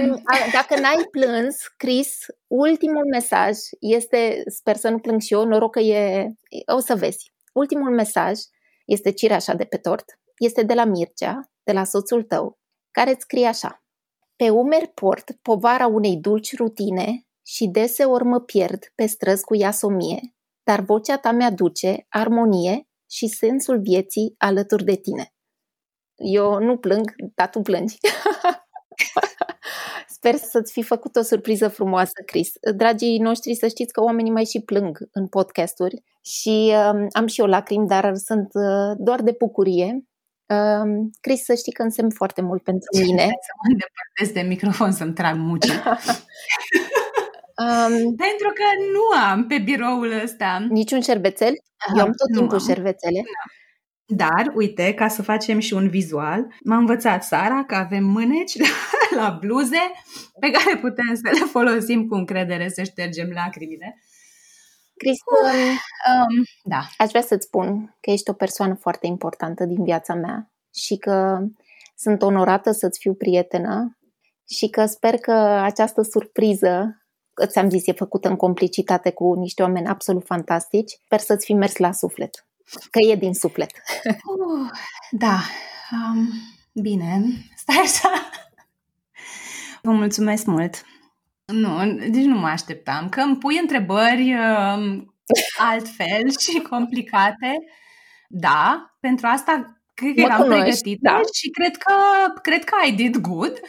Mm, a- Dacă n-ai plâns, Chris, ultimul mesaj este, sper să nu plâng și eu, noroc că e, o să vezi. Ultimul mesaj este cireașa de pe tort, este de la Mircea, de la soțul tău, care îți scrie așa. Pe umeri port povara unei dulci rutine și deseori mă pierd pe străzi cu iasomie, dar vocea ta mi-aduce armonie și sensul vieții alături de tine. Eu nu plâng, dar tu plângi. Sper să-ți fi făcut o surpriză frumoasă, Chris. Dragii noștri, să știți că oamenii mai și plâng în podcasturi și um, am și eu lacrimi, dar sunt uh, doar de bucurie. Um, Chris, să știi că însemn foarte mult pentru mine. Să mă îndepărtez de microfon să-mi trag muci. Um, Pentru că nu am pe biroul ăsta. niciun șervețel? Eu am tot Nu timpul am. șervețele. Dar, uite, ca să facem și un vizual, m-a învățat Sara că avem mâneci la, la bluze pe care putem să le folosim cu încredere să ștergem lacrimile. Chris, um, Um, da, aș vrea să-ți spun că ești o persoană foarte importantă din viața mea și că sunt onorată să-ți fiu prietenă și că sper că această surpriză, ți-am zis, e făcută în complicitate cu niște oameni absolut fantastici, sper să-ți fi mers la suflet, că e din suflet. Uh, da, um, bine, stai așa. Vă mulțumesc mult. Nu, deci nu mă așteptam, că îmi pui întrebări um, altfel și complicate. Da, pentru asta cred că Mă eram cunoști, pregătită da. și cred că, cred că I did good,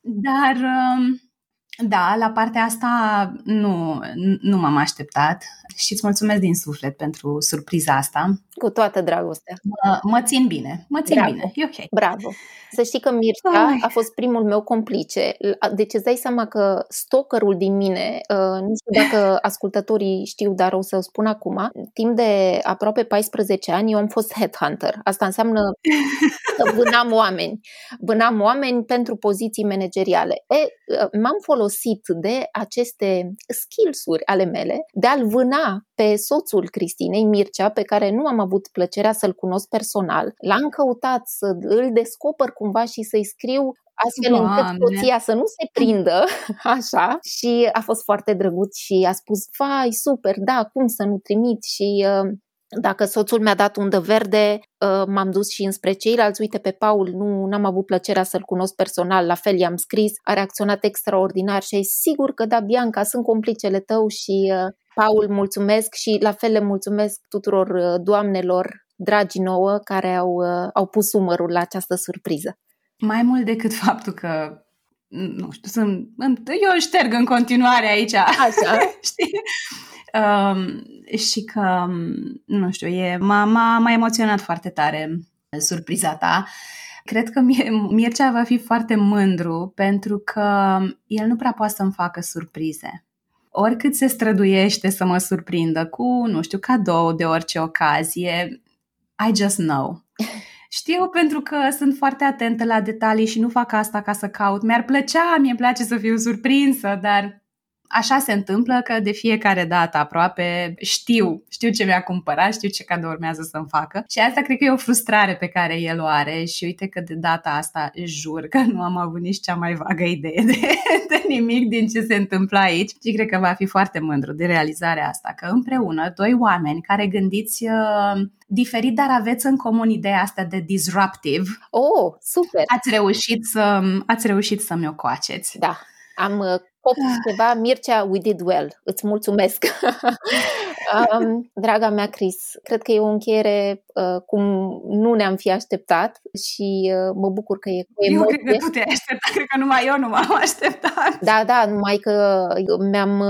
dar um, da, la partea asta nu, nu m-am așteptat și îți mulțumesc din suflet pentru surpriza asta. Cu toată dragostea. Mă, mă țin bine, mă țin Bravo. bine, e ok. Bravo! Să știi că Mircea Ai. a fost primul meu complice. Deci îți dai seama că stalkerul din mine, uh, nu știu dacă ascultătorii știu, dar o să o spun acum, timp de aproape 14 ani eu am fost headhunter. Asta înseamnă că vânam oameni. Vânam oameni pentru poziții manageriale. E, uh, m-am folosit de aceste skills-uri ale mele de a-l vâna pe soțul Cristinei, Mircea, pe care nu am avut plăcerea să-l cunosc personal. L-am căutat să îl descoper cumva și să-i scriu astfel încât Doamne! soția să nu se prindă, așa, și a fost foarte drăguț și a spus, vai, super, da, cum să nu trimit și... Uh, dacă soțul mi-a dat undă verde, uh, m-am dus și înspre ceilalți. Uite, pe Paul nu n-am avut plăcerea să-l cunosc personal, la fel i-am scris, a reacționat extraordinar și e sigur că da, Bianca, sunt complicele tău și uh, Paul, mulțumesc și la fel le mulțumesc tuturor uh, doamnelor dragi nouă care au, uh, au pus umărul la această surpriză. Mai mult decât faptul că, nu știu, sunt, eu șterg în continuare aici, Așa. știi? Um, și că, nu știu, e, m-a, m-a, m-a emoționat foarte tare surpriza ta. Cred că Mir- Mircea va fi foarte mândru pentru că el nu prea poate să-mi facă surprize. Oricât se străduiește să mă surprindă cu, nu știu, cadou de orice ocazie, I just know. Știu pentru că sunt foarte atentă la detalii și nu fac asta ca să caut. Mi-ar plăcea, mi-e place să fiu surprinsă, dar așa se întâmplă că de fiecare dată aproape știu, știu ce mi-a cumpărat, știu ce cadou urmează să-mi facă și asta cred că e o frustrare pe care el o are și uite că de data asta jur că nu am avut nici cea mai vagă idee de, de nimic din ce se întâmplă aici și cred că va fi foarte mândru de realizarea asta, că împreună doi oameni care gândiți uh, diferit, dar aveți în comun ideea asta de disruptive, Oh, super! ați reușit să ați reușit să mi-o coaceți. Da, am uh, copt ceva, Mircea, we did well, îți mulțumesc. Um, draga mea, Chris, cred că e o încheiere uh, cum nu ne-am fi așteptat și uh, mă bucur că e cu emoție. Eu cred că tu te-ai așteptat, cred că numai eu nu m-am așteptat. Da, da, numai că mi-am,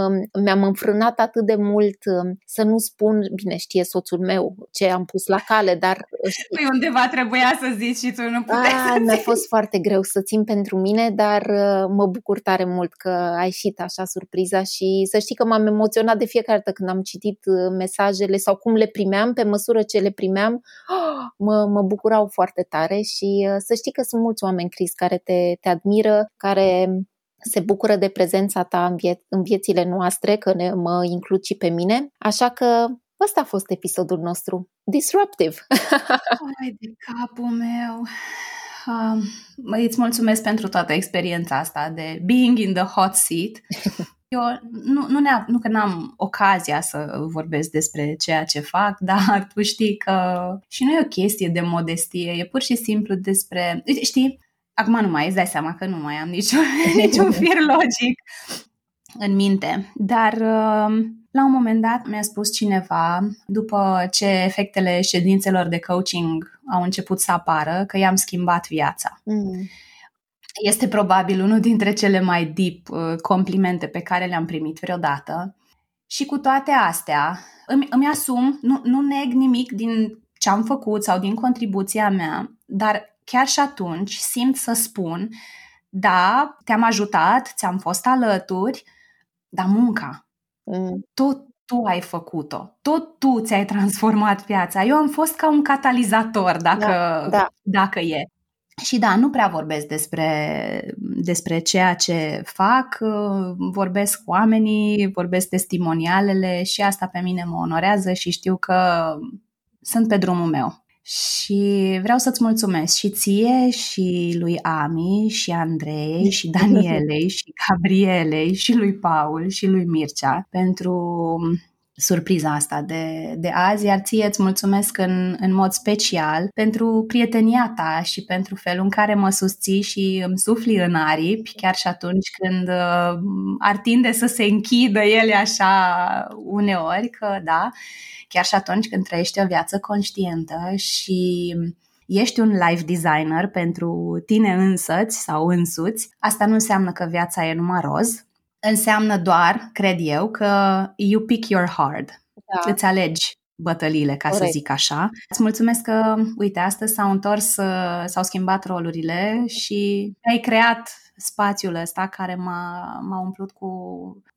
mi-am înfrânat atât de mult uh, să nu spun, bine știe soțul meu ce am pus la cale, dar... Uh, păi undeva trebuia să zici și tu nu puteai A, să Mi-a fost foarte greu să țin pentru mine, dar uh, mă bucur tare mult că ai ieșit așa surpriza și să știi că m-am emoționat de fiecare dată când am citit mesajele sau cum le primeam, pe măsură ce le primeam, mă, mă bucurau foarte tare și să știi că sunt mulți oameni, Cris, care te, te admiră, care se bucură de prezența ta în, vie- în viețile noastre, că ne, mă includ și pe mine. Așa că ăsta a fost episodul nostru. Disruptive! Ai de capul meu! Uh, îți mulțumesc pentru toată experiența asta de being in the hot seat. Eu nu, nu, ne nu că n-am ocazia să vorbesc despre ceea ce fac, dar tu știi că și nu e o chestie de modestie, e pur și simplu despre... Știi, acum nu mai îți dai seama că nu mai am niciun, niciun fir logic în minte, dar uh, la un moment dat mi-a spus cineva, după ce efectele ședințelor de coaching au început să apară, că i-am schimbat viața. Mm. Este probabil unul dintre cele mai deep uh, complimente pe care le-am primit vreodată. Și cu toate astea, îmi, îmi asum, nu, nu neg nimic din ce am făcut sau din contribuția mea, dar chiar și atunci simt să spun, da, te-am ajutat, ți-am fost alături, dar munca, mm. tot tu ai făcut-o, tot tu ți-ai transformat viața. Eu am fost ca un catalizator, dacă, da, da. dacă e. Și da, nu prea vorbesc despre, despre ceea ce fac, vorbesc cu oamenii, vorbesc testimonialele și asta pe mine mă onorează și știu că sunt pe drumul meu. Și vreau să-ți mulțumesc și ție, și lui Ami, și Andrei, și Danielei, și Gabrielei, și lui Paul, și lui Mircea pentru surpriza asta de, de azi, iar ție îți mulțumesc în, în mod special pentru prietenia ta și pentru felul în care mă susții și îmi sufli în aripi, chiar și atunci când uh, ar tinde să se închidă ele așa uneori, că da, chiar și atunci când trăiești o viață conștientă și ești un life designer pentru tine însăți sau însuți, asta nu înseamnă că viața e numai roz, înseamnă doar, cred eu, că you pick your hard. Da. Îți alegi bătăliile, ca Corect. să zic așa. Îți mulțumesc că, uite, astăzi s-au întors, uh, s-au schimbat rolurile și ai creat spațiul ăsta care m-a, m-a umplut cu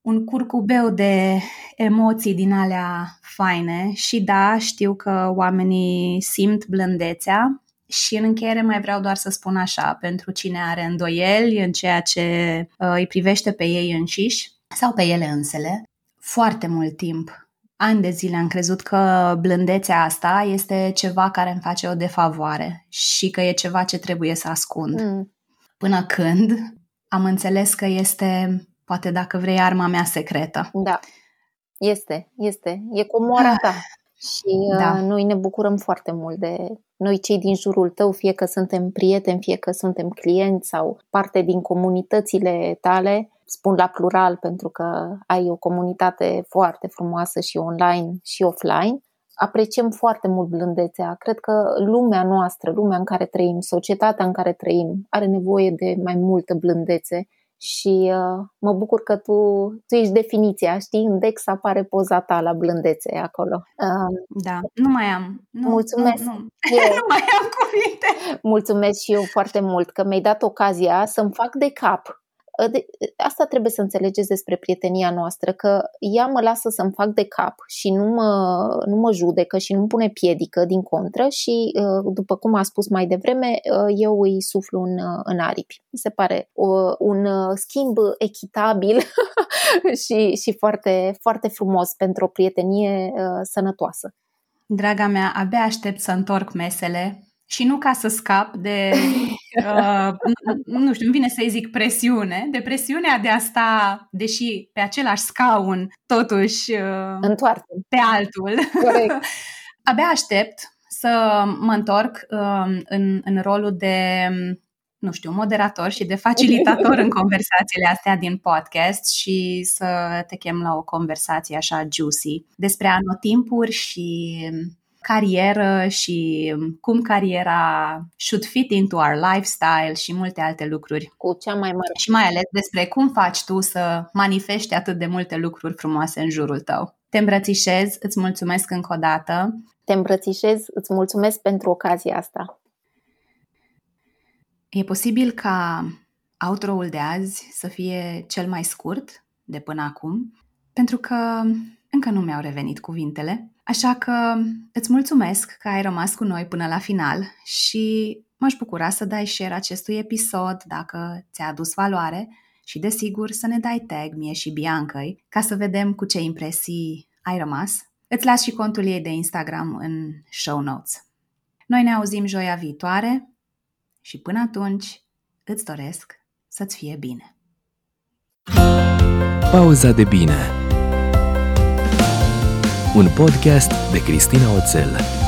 un curcubeu de emoții din alea faine și da, știu că oamenii simt blândețea și în încheiere mai vreau doar să spun așa, pentru cine are îndoieli în ceea ce uh, îi privește pe ei înșiși sau pe ele însele, foarte mult timp, ani de zile am crezut că blândețea asta este ceva care îmi face o defavoare și că e ceva ce trebuie să ascund. Mm. Până când am înțeles că este, poate dacă vrei, arma mea secretă. Da, este, este. E comoara ta. Și da. Uh, noi ne bucurăm foarte mult de noi cei din jurul tău, fie că suntem prieteni, fie că suntem clienți sau parte din comunitățile tale, spun la plural pentru că ai o comunitate foarte frumoasă și online și offline, apreciem foarte mult blândețea. Cred că lumea noastră, lumea în care trăim, societatea în care trăim, are nevoie de mai multă blândețe și uh, mă bucur că tu, tu ești definiția, știi? În Dex apare poza ta la blândețe acolo. Uh, da, nu mai am. Nu, mulțumesc. Nu, nu. nu mai am cuvinte. Mulțumesc și eu foarte mult că mi-ai dat ocazia să-mi fac de cap Ă, de, asta trebuie să înțelegeți despre prietenia noastră, că ea mă lasă să-mi fac de cap și nu mă, nu mă judecă și nu-mi pune piedică din contră și, ă, după cum a spus mai devreme, ă, eu îi suflu în, în aripi. Mi se pare o, un schimb echitabil și, și foarte, foarte frumos pentru o prietenie sănătoasă. Draga mea, abia aștept să întorc mesele și nu ca să scap de, uh, nu știu, îmi vine să-i zic presiune, de presiunea de a sta, deși pe același scaun, totuși uh, Întoarce. pe altul. Abia aștept să mă întorc uh, în, în rolul de nu știu, moderator și de facilitator în conversațiile astea din podcast și să te chem la o conversație așa juicy despre anotimpuri și carieră și cum cariera should fit into our lifestyle și multe alte lucruri. Cu cea mai mare. Și mai ales despre cum faci tu să manifesti atât de multe lucruri frumoase în jurul tău. Te îmbrățișez, îți mulțumesc încă o dată. Te îmbrățișez, îți mulțumesc pentru ocazia asta. E posibil ca outro-ul de azi să fie cel mai scurt de până acum, pentru că încă nu mi-au revenit cuvintele, așa că îți mulțumesc că ai rămas cu noi până la final și m-aș bucura să dai share acestui episod dacă ți-a adus valoare și desigur să ne dai tag mie și Biancăi ca să vedem cu ce impresii ai rămas. Îți las și contul ei de Instagram în show notes. Noi ne auzim joia viitoare și până atunci îți doresc să-ți fie bine. Pauza de bine Un podcast de Cristina Oțel